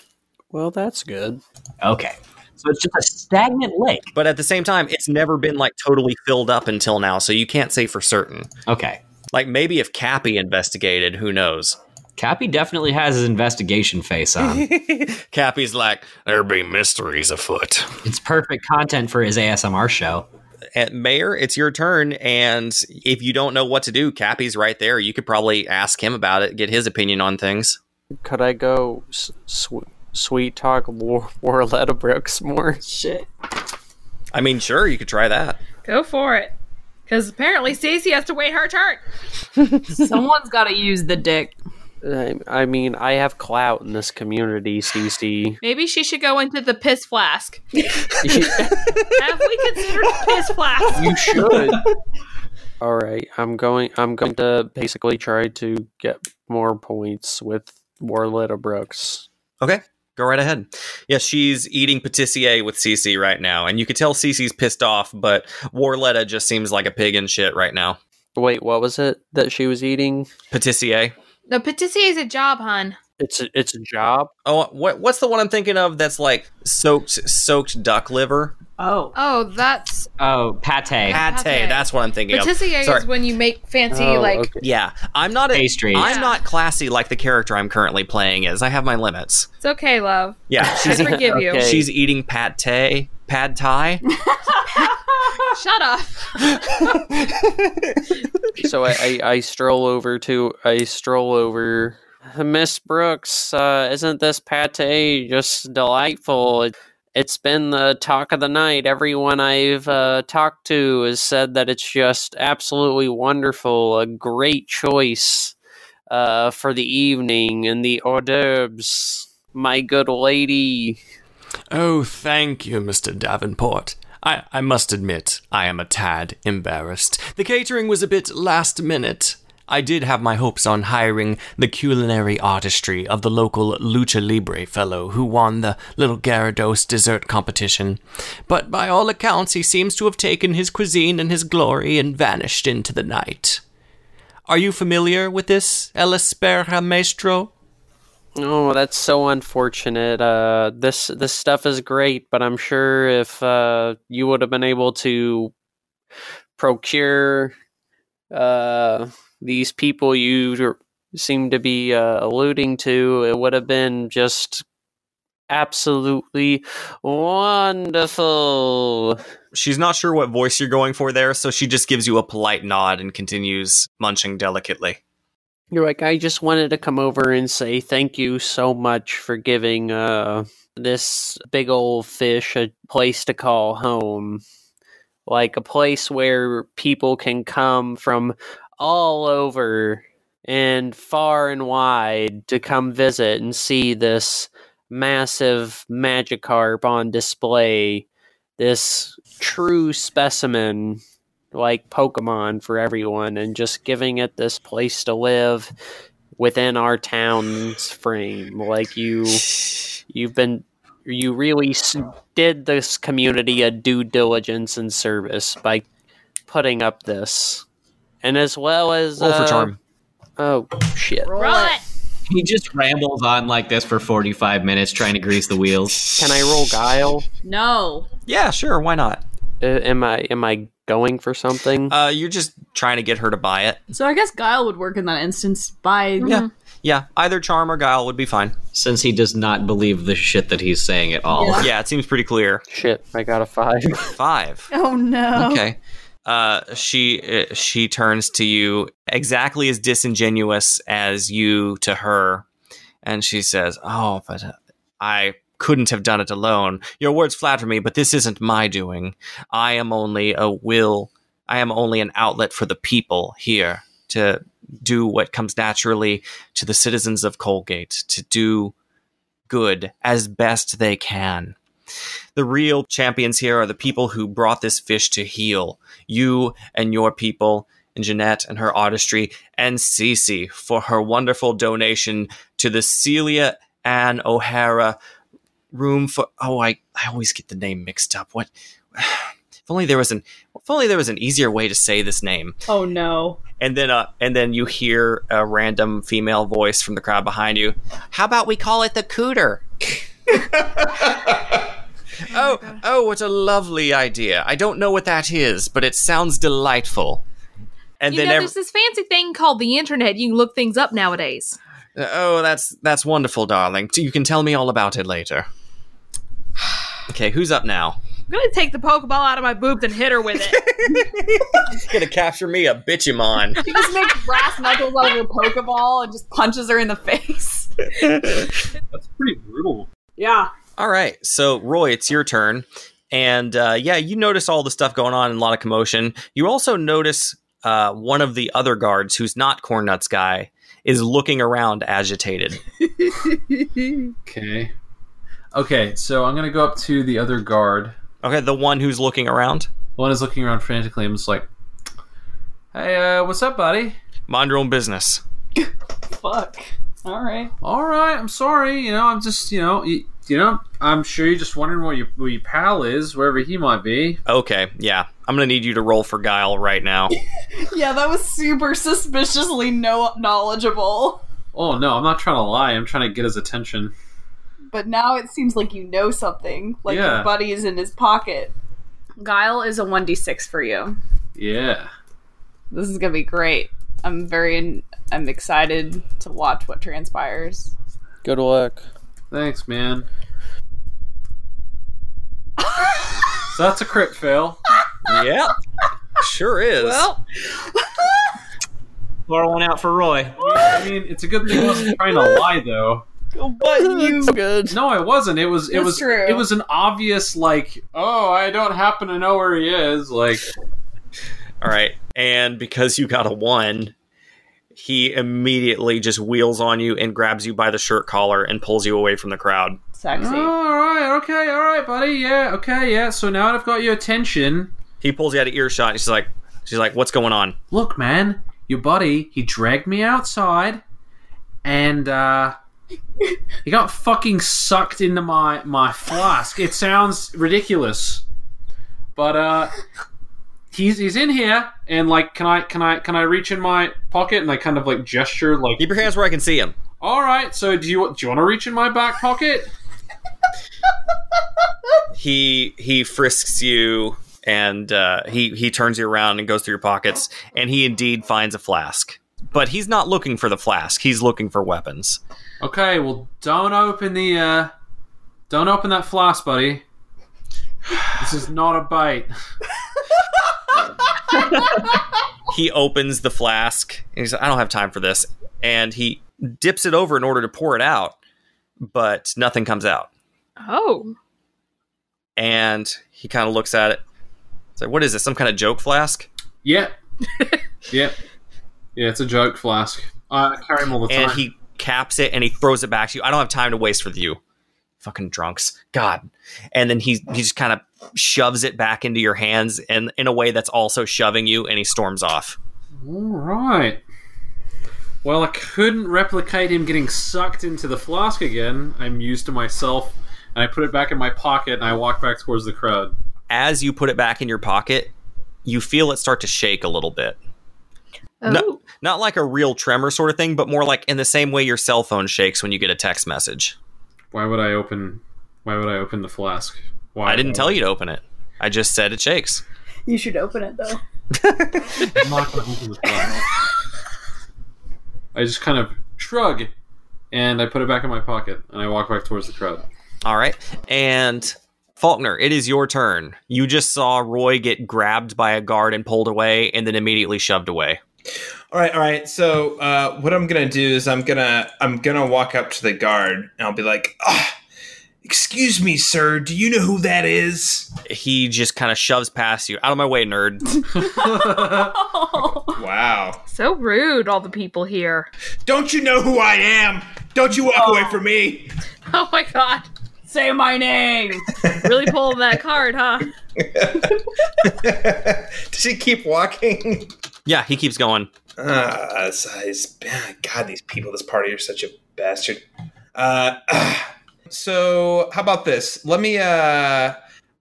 Well, that's good. okay. So it's just a stagnant lake. But at the same time, it's never been like totally filled up until now, so you can't say for certain. Okay. Like maybe if Cappy investigated, who knows? Cappy definitely has his investigation face on. Cappy's like, there be mysteries afoot. it's perfect content for his ASMR show. And Mayor, it's your turn, and if you don't know what to do, Cappy's right there. You could probably ask him about it, get his opinion on things. Could I go s- sw- sweet talk War- Warletta Brooks more? Shit. I mean, sure, you could try that. Go for it. Because apparently Stacey has to wait her turn. Someone's got to use the dick. I, I mean, I have clout in this community, Cece. Maybe she should go into the piss flask. have we considered the piss flask? you should. All right, I'm going. I'm going to basically try to get more points with Warletta Brooks. Okay, go right ahead. Yeah, she's eating patissier with Cece right now, and you could tell Cece's pissed off, but Warletta just seems like a pig in shit right now. Wait, what was it that she was eating? Patissier. No, patissier is a job, hun. It's a, it's a job. Oh, what what's the one I'm thinking of? That's like soaked soaked duck liver. Oh. Oh, that's Oh, pate. Pate. Pate. That's what I'm thinking patissier of. Sorry. is when you make fancy Oh, like okay. Yeah, I'm not a, Pastry. I'm Yeah. not classy like the character I'm currently playing is. I have my limits. it's okay, love. Yeah, I she's forgive you. Okay. she's eating pate, pad thai. Shut up. so I, I, I stroll over to I stroll over. Miss Brooks, uh, isn't this pate just delightful? It, it's been the talk of the night. Everyone I've uh, talked to has said that it's just absolutely wonderful. A great choice uh, for the evening and the hors d'oeuvres. My good lady. Oh, thank you, Mr. Davenport. I, I must admit, I am a tad embarrassed. The catering was a bit last minute. I did have my hopes on hiring the culinary artistry of the local lucha libre fellow who won the Little Gyarados dessert competition. But by all accounts, he seems to have taken his cuisine and his glory and vanished into the night. Are you familiar with this, El Espera Maestro? Oh, that's so unfortunate. Uh, this this stuff is great, but I'm sure if uh, you would have been able to procure uh, these people you seem to be uh, alluding to, it would have been just absolutely wonderful. She's not sure what voice you're going for there, so she just gives you a polite nod and continues munching delicately. You're like, I just wanted to come over and say thank you so much for giving uh, this big old fish a place to call home. Like a place where people can come from all over and far and wide to come visit and see this massive Magikarp on display. This true specimen like Pokemon for everyone and just giving it this place to live within our town's frame. Like you, you've been, you really did this community a due diligence and service by putting up this, and as well as Roll for uh, charm. Oh shit! Roll it. He just rambles on like this for 45 minutes trying to grease the wheels. Can I roll guile? No. Yeah, sure, why not? Uh, am I am I going for something? Uh, you're just trying to get her to buy it. So I guess Guile would work in that instance by Yeah. Yeah, either charm or guile would be fine. Since he does not believe the shit that he's saying at all. Yeah. Yeah, it seems pretty clear. Shit, I got a five. Five. Oh no. Okay. Uh, she uh, she turns to you exactly as disingenuous as you to her, and she says, "Oh, but uh, I couldn't have done it alone. Your words flatter me, but this isn't my doing. I am only a will. I am only an outlet for the people here to do what comes naturally to the citizens of Colgate to do good as best they can." The real champions here are the people who brought this fish to heal. You and your people, and Jeanette and her artistry, and Cece for her wonderful donation to the Celia Ann O'Hara Room for. Oh, I, I always get the name mixed up. What? If only there was an. If only there was an easier way to say this name. Oh no. And then, uh, and then you hear a random female voice from the crowd behind you. How about we call it the Cooter? oh, oh, what a lovely idea! I don't know what that is, but it sounds delightful. And you then, know, ev- there's this fancy thing called the internet. You can look things up nowadays. Uh, oh, that's that's wonderful, darling. You can tell me all about it later. Okay, who's up now? I'm gonna take the Pokeball out of my boobs and hit her with it. Gonna capture me a bitchamon. He just makes brass knuckles out of a Pokeball and just punches her in the face. That's pretty brutal. Yeah. All right, so Roy, it's your turn, and uh, yeah, you notice all the stuff going on and a lot of commotion. You also notice uh, one of the other guards, who's not Cornnuts guy, is looking around agitated. Okay. Okay, so I'm gonna go up to the other guard. Okay, the one who's looking around. One is looking around frantically. I'm just like, "Hey, uh, what's up, buddy?" Mind your own business. Fuck. All right. All right, I'm sorry. You know, I'm just, you know, you, you know, I'm sure you're just wondering where your where your pal is, wherever he might be. Okay, yeah, I'm gonna need you to roll for guile right now. Yeah, that was super suspiciously no knowledgeable. Oh no, I'm not trying to lie. I'm trying to get his attention. But now it seems like you know something. Like Yeah. your buddy is in his pocket. Guile is a 1d6 for you. Yeah. This is gonna be great. I'm very I'm excited to watch what transpires. Good luck. Thanks, man. so that's a crit fail. yep, sure is. Well, Pour one out for Roy. I mean, it's a good thing I wasn't trying to lie, though. but you good. No, I wasn't. It was. It That's was. true. It was an obvious like. Oh, I don't happen to know where he is. Like, All right, and because you got a one, he immediately just wheels on you and grabs you by the shirt collar and pulls you away from the crowd. sexy. oh, all right, okay, all right, buddy. Yeah, okay, yeah. So now I've got your attention. He pulls you out of earshot. And she's like, she's like, what's going on? Look, man, your buddy, he dragged me outside, and uh, he got fucking sucked into my my flask. It sounds ridiculous, but uh, he's he's in here, and like, can I can I can I reach in my pocket and I kind of like gesture like Keep your hands where I can see him. all right. So do you do you want to reach in my back pocket? He he frisks you and uh, he he turns you around and goes through your pockets and he indeed finds a flask. But he's not looking for the flask. He's looking for weapons. Okay, well, don't open the uh, don't open that flask, buddy. This is not a bait. he opens the flask and he says, I don't have time for this. And he dips it over in order to pour it out, but nothing comes out. Oh. And he kind of looks at it. It's like, what is this? Some kind of joke flask? Yep. yep. Yeah, it's a joke flask. I carry him all the time. And he caps it and he throws it back to you. I don't have time to waste with you. Fucking drunks. God. And then he he just kind of shoves it back into your hands and in a way that's also shoving you and he storms off. All right. Well, I couldn't replicate him getting sucked into the flask again. I'm used to myself, and I put it back in my pocket, and I walk back towards the crowd. As you put it back in your pocket, you feel it start to shake a little bit. Oh. No, not like a real tremor sort of thing, but more like in the same way your cell phone shakes when you get a text message. Why would I open? Why would I open the flask? Why? I didn't tell you to open it. I just said it shakes. You should open it though. I'm not gonna open the flask. I just kind of shrug, and I put it back in my pocket, and I walk back towards the crowd. All right. And Faulkner, it is your turn. You just saw Roy get grabbed by a guard and pulled away and then immediately shoved away. All right, all right. So uh, what I'm gonna do is I'm gonna I'm gonna walk up to the guard and I'll be like, ah, "Excuse me, sir. Do you know who that is?" He just kind of shoves past you. Out of my way, nerd. Wow. So rude, all the people here. Don't you know who I am? Don't you walk away from me. Oh my god. Say my name. Really pulling that card, huh? Does he keep walking? Yeah, he keeps going. Uh, size. God, these people, this party are such a bastard. Uh, so how about this? Let me. Uh,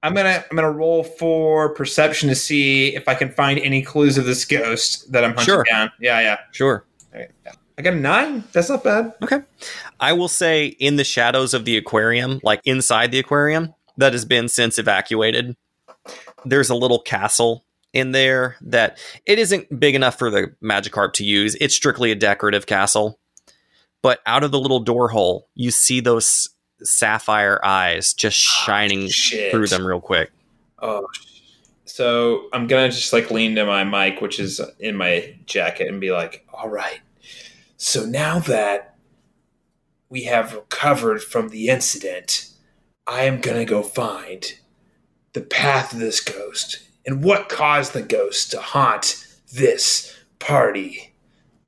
I'm gonna I'm gonna roll for perception to see if I can find any clues of this ghost that I'm hunting Sure. down. Yeah, yeah. Sure. Right. I got a nine. That's not bad. Okay. I will say in the shadows of the aquarium, like inside the aquarium that has been since evacuated, there's a little castle in there that it isn't big enough for the Magikarp to use. It's strictly a decorative castle. But out of the little door hole, you see those sapphire eyes just ah, shining shit. through them real quick. Oh. So I'm gonna just like lean to my mic, which is in my jacket, and be like, "All right. So now that we have recovered from the incident, I am gonna go find the path of this ghost and what caused the ghost to haunt this party."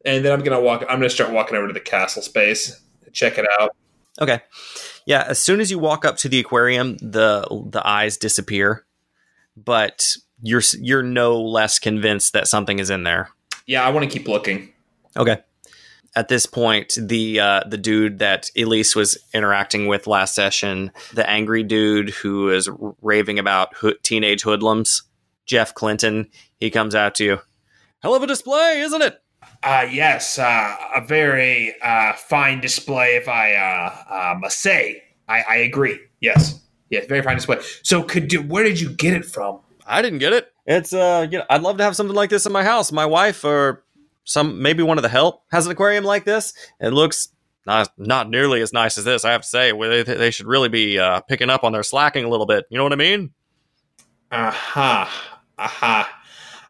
And then I'm gonna walk. I'm gonna start walking over to the castle space, to check it out. Okay. Yeah, as soon as you walk up to the aquarium, the the eyes disappear, but you're you're no less convinced that something is in there. Yeah, I want to keep looking. Okay. At this point, the uh, the dude that Elise was interacting with last session, the angry dude who is raving about ho- teenage hoodlums, Jeff Clinton, he comes out to you. Hell of a display, isn't it? Uh, yes, uh, a very uh, fine display, if I uh, uh, must say. I, I agree. Yes, yes, very fine display. So, could you, where did you get it from? I didn't get it. It's uh, you know, I'd love to have something like this in my house. My wife or some maybe one of the help has an aquarium like this. It looks not not nearly as nice as this. I have to say, they, they should really be uh, picking up on their slacking a little bit. You know what I mean? Aha, aha.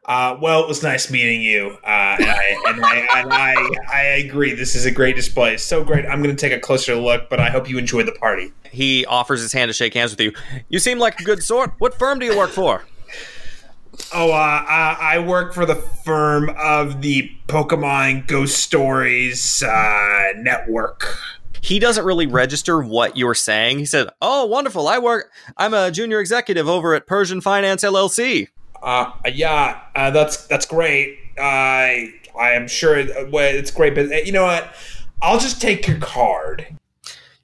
Uh, well, it was nice meeting you, uh, and, I, and, I, and I, I agree. This is a great display. So great. I'm going to take a closer look, but I hope you enjoyed the party. He offers his hand to shake hands with you. You seem like a good sort. What firm do you work for? Oh, uh, I, I work for the firm of the Pokemon Ghost Stories uh, Network. He doesn't really register what you're saying. He said, "Oh, wonderful! I work. I'm a junior executive over at Persian Finance LLC." Uh, yeah, uh, that's that's great. I I am sure uh, it's great, but uh, you know what? I'll just take your card.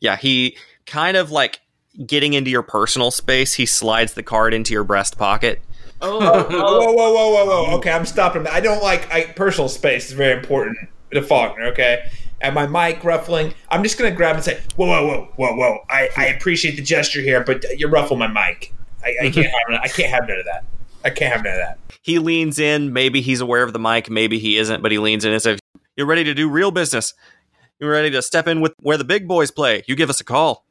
Yeah, he kind of like getting into your personal space. He slides the card into your breast pocket. Oh, whoa, whoa, whoa, whoa, whoa! Okay, I'm stopping. I don't like I, personal space is very important to Faulkner. Okay, and my mic ruffling. I'm just gonna grab and say, whoa, whoa, whoa, whoa, whoa! I, I appreciate the gesture here, but you ruffle my mic. I, I can't have I can't have none of that. I can't have none of that. He leans in. Maybe he's aware of the mic. Maybe he isn't. But he leans in and says, "You're ready to do real business. You're ready to step in with where the big boys play. You give us a call."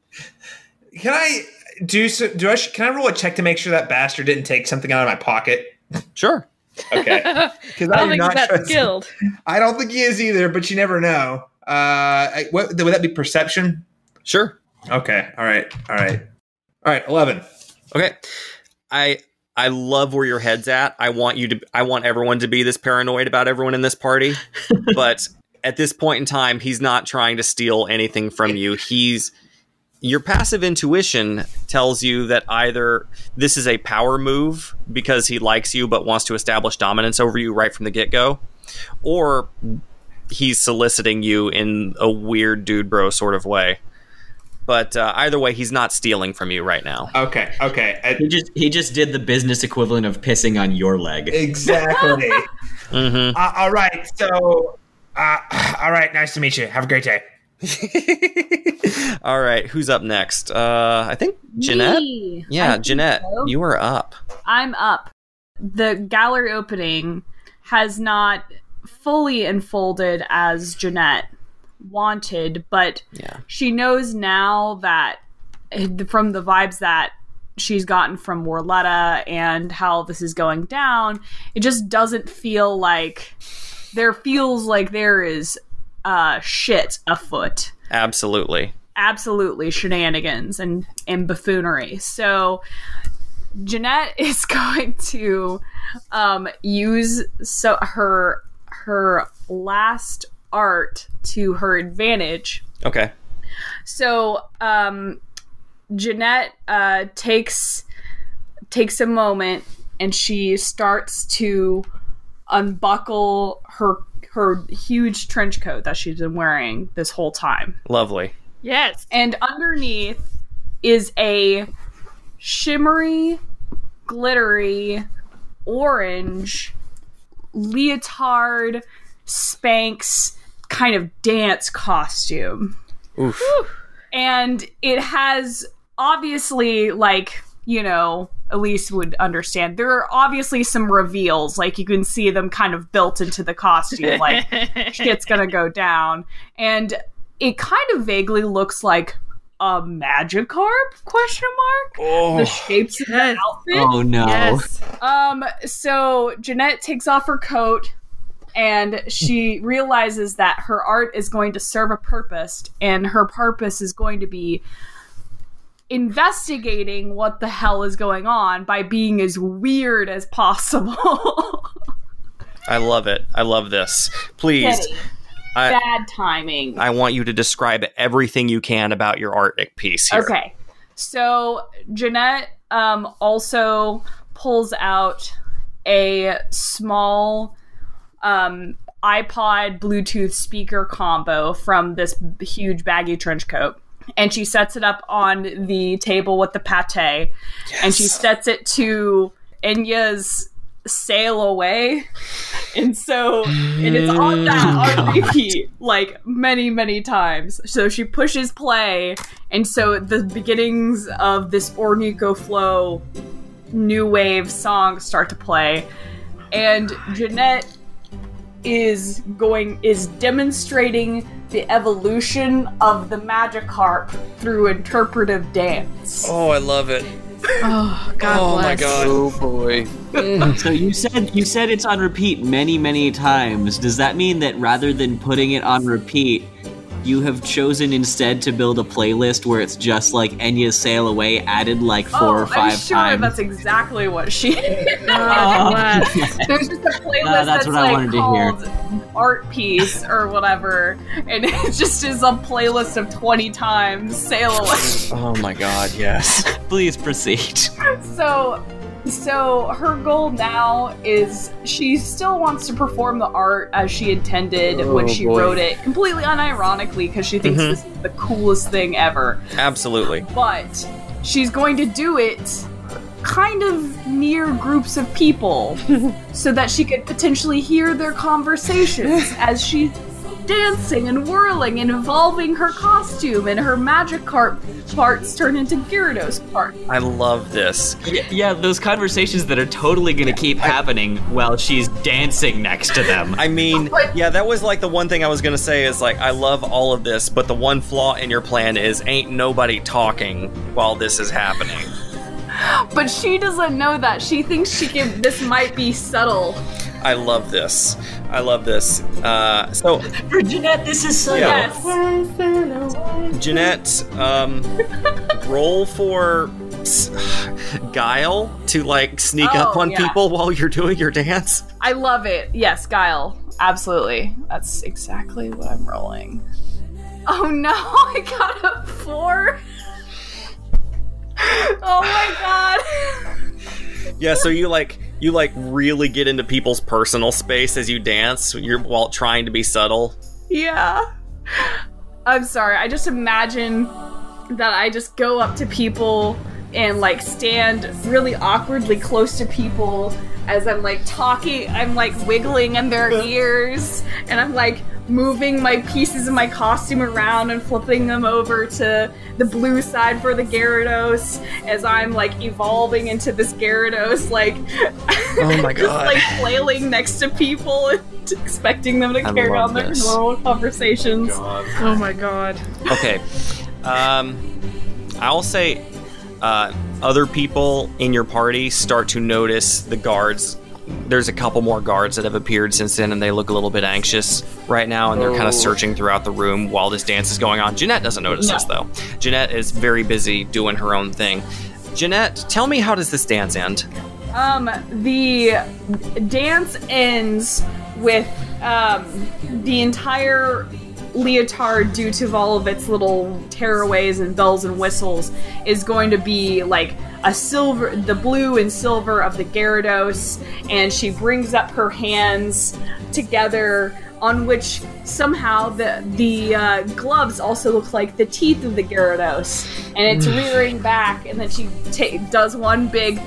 Can I do so? Do I? Can I roll a check to make sure that bastard didn't take something out of my pocket? Sure. Okay. Because I don't think he's that trust- skilled. I don't think he is either, but you never know. Uh, I, what, would that be perception? Sure. Okay. All right. All right. All right. Eleven. Okay. I I love where your head's at. I want you to I want everyone to be this paranoid about everyone in this party. but at this point in time, he's not trying to steal anything from you. He's your passive intuition tells you that either this is a power move because he likes you but wants to establish dominance over you right from the get-go, or he's soliciting you in a weird dude bro sort of way. But uh, either way, he's not stealing from you right now. Okay. Okay. I- He just he just did the business equivalent of pissing on your leg. exactly. Mm-hmm. Uh, all right. So. Uh, all right. Nice to meet you. Have a great day. All right, who's up next? Uh, I think Jeanette. Me. Yeah, think Jeanette, so. you are up. I'm up. The gallery opening has not fully unfolded as Jeanette wanted, but Yeah. she knows now that from the vibes that she's gotten from Warletta and how this is going down, it just doesn't feel like there feels like there is uh shit afoot Absolutely. absolutely shenanigans and, and buffoonery. So Jeanette is going to um, use so her her last art to her advantage. Okay. So um, Jeanette uh, takes takes a moment and she starts to unbuckle her her huge trench coat that she's been wearing this whole time. Lovely. Yes. And underneath is a shimmery, glittery, orange leotard Spanx kind of dance costume. Oof. And it has obviously, like, you know, Elise would understand. There are obviously some reveals, like you can see them kind of built into the costume, like shit's gonna go down. And it kind of vaguely looks like a Magikarp question mark. Oh, The shapes of the outfit. Oh no. Yes. Um, so Jeanette takes off her coat and she realizes that her art is going to serve a purpose, and her purpose is going to be investigating what the hell is going on by being as weird as possible. I love it. I love this. Please, I, bad timing. I want you to describe everything you can about your art piece here. Okay. So Jeanette um, also pulls out a small um, iPod Bluetooth speaker combo from this huge baggy trench coat. And she sets it up on the table with the pate. And she sets it to Enya's sail away. And so, and it's on that on repeat like many, many times. So she pushes play. And so the beginnings of this Orinoco Flow new wave song start to play. And Jeanette is going is demonstrating the evolution of the Magikarp through interpretive dance. Oh, I love it. Oh God oh bless. my god. Oh boy. Mm. so you said you said it's on repeat many many times. Does that mean that rather than putting it on repeat, you have chosen instead to build a playlist where it's just like Enya's Sail Away added like four oh, or 5 I'm sure times? that's exactly what she. God bless. There's just a playlist No, that's that's, what I like wanted to hear. called art piece or whatever, and it just is a playlist of 20 times sail away. Oh my god, yes. Please proceed. so So her goal now is she still wants to perform the art as she intended when Oh, she boy. wrote it, completely unironically because she thinks Mhm. this is the coolest thing ever. Absolutely. But she's going to do it kind of near groups of people so that she could potentially hear their conversations as she's dancing and whirling and evolving her costume and her Magikarp parts turn into Gyarados parts. I love this. Yeah, yeah, those conversations that are totally gonna keep happening while she's dancing next to them. I mean, yeah, that was like the one thing I was gonna say is like I love all of this, but the one flaw in your plan is ain't nobody talking while this is happening. But she doesn't know that. She thinks she can this might be subtle. I love this. I love this. Uh, so For Jeanette, this is so Yeah. Yes. Jeanette, um, roll for guile to like sneak up Oh, on yeah. people while you're doing your dance. I love it. Yes, Guile. Absolutely. That's exactly what I'm rolling. Oh no, I got a four. Oh my god. Yeah, so you like you like really get into people's personal space as you dance. You're while trying to be subtle. Yeah. I'm sorry. I just imagine that I just go up to people and like stand really awkwardly close to people as I'm like talking. I'm like wiggling in their ears and I'm like moving my pieces of my costume around and flipping them over to the blue side for the Gyarados as I'm like evolving into this Gyarados, like Oh my just god. like flailing next to people and expecting them to I carry on their this. normal conversations. Oh my god. Okay. Um, I'll say uh, other people in your party start to notice the guards. There's a couple more guards that have appeared since then, and they look a little bit anxious right now, and they're kind Oh. of searching throughout the room while this dance is going on. Jeanette doesn't notice No. this, though. Jeanette is very busy doing her own thing. Jeanette, tell me how does this dance end? Um, the dance ends with um, the entire leotard, due to all of its little tearaways and bells and whistles, is going to be like a silver, the blue and silver of the Gyarados, and she brings up her hands together. On which somehow the the uh, gloves also look like the teeth of the Gyarados, and it's rearing back, and then she ta- does one big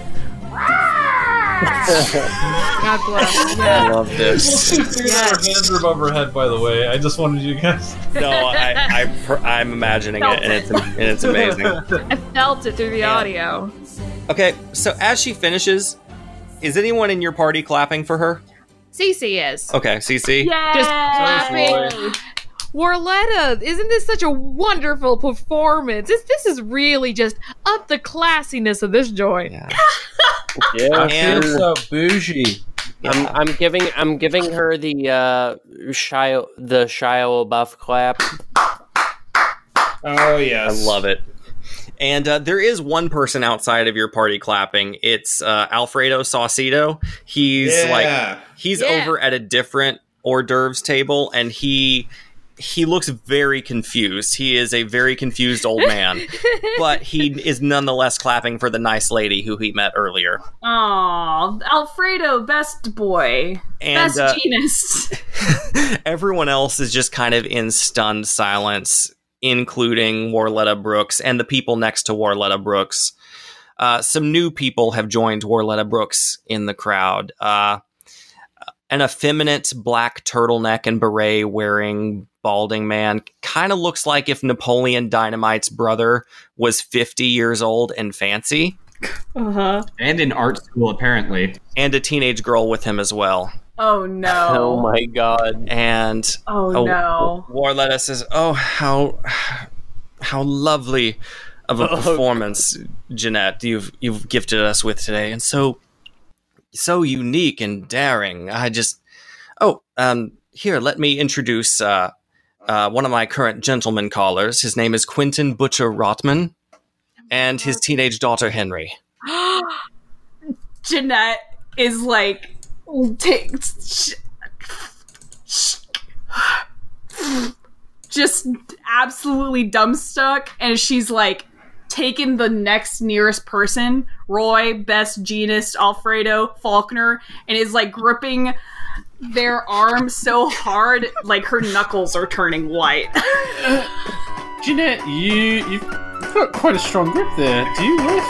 God bless. I love this. Our hands are above her head, by the way. I just wanted you guys. no, I, I, pr- I'm imagining it, and it's and it's amazing. I felt it through the audio. Okay, so as she finishes, is anyone in your party clapping for her? Cece is. Okay, Cece. Just clapping. Warletta, isn't this such a wonderful performance? This this is really just up the classiness of this joint. Yeah, I And- feel so bougie. I'm, I'm giving I'm giving her the uh Shia the Shia LaBeouf clap. Oh yes, I love it. And uh, there is one person outside of your party clapping. It's uh, Alfredo Saucedo. He's Yeah. like he's Yeah. over at a different hors d'oeuvres table, and he he looks very confused. He is a very confused old man, but he is nonetheless clapping for the nice lady who he met earlier. Aw, Alfredo, best boy, And best uh, genus. everyone else is just kind of in stunned silence, including Warletta Brooks and the people next to Warletta Brooks. Uh, some new people have joined Warletta Brooks in the crowd. Uh, an effeminate black turtleneck and beret wearing balding man kind of looks like if Napoleon Dynamite's brother was 50 years old and fancy, Uh huh. And in art school, apparently. and a teenage girl with him as well. Oh no. Oh my god. And Oh, Oh, no. Warletta says, "Oh, how how lovely of a Oh, performance, Jeanette, you've you've gifted us with today, and so so unique and daring. I just oh, um, here, let me introduce uh, uh, one of my current gentleman callers. His name is Quentin Butcher Rotman, and his teenage daughter Henry. Jeanette is like, just absolutely dumbstruck, and she's like, taken the next nearest person, Roy, Best, Genus, Alfredo, Faulkner, and is like gripping their arm so hard, like her knuckles are turning white. Jeanette, you you've got quite a strong grip there. Do you lift?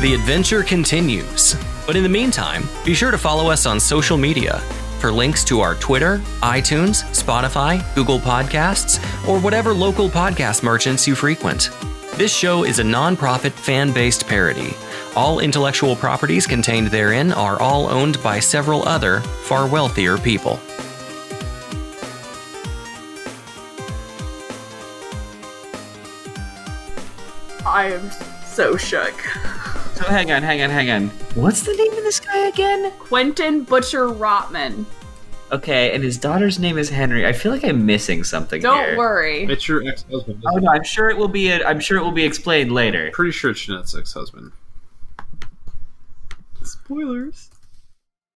The adventure continues. But in the meantime, be sure to follow us on social media for links to our Twitter, iTunes, Spotify, Google Podcasts, or whatever local podcast merchants you frequent. This show is a non-profit fan-based parody. All intellectual properties contained therein are all owned by several other, far wealthier people. I am so shook. So hang on, hang on, hang on. What's the name of this guy again? Quentin Butcher Rotman. Okay, and his daughter's name is Henry. I feel like I'm missing something Don't here. worry. it's your ex-husband. Oh no, I'm sure it will be. A, I'm sure it will be explained later. Pretty sure it's Jeanette's ex-husband. Spoilers.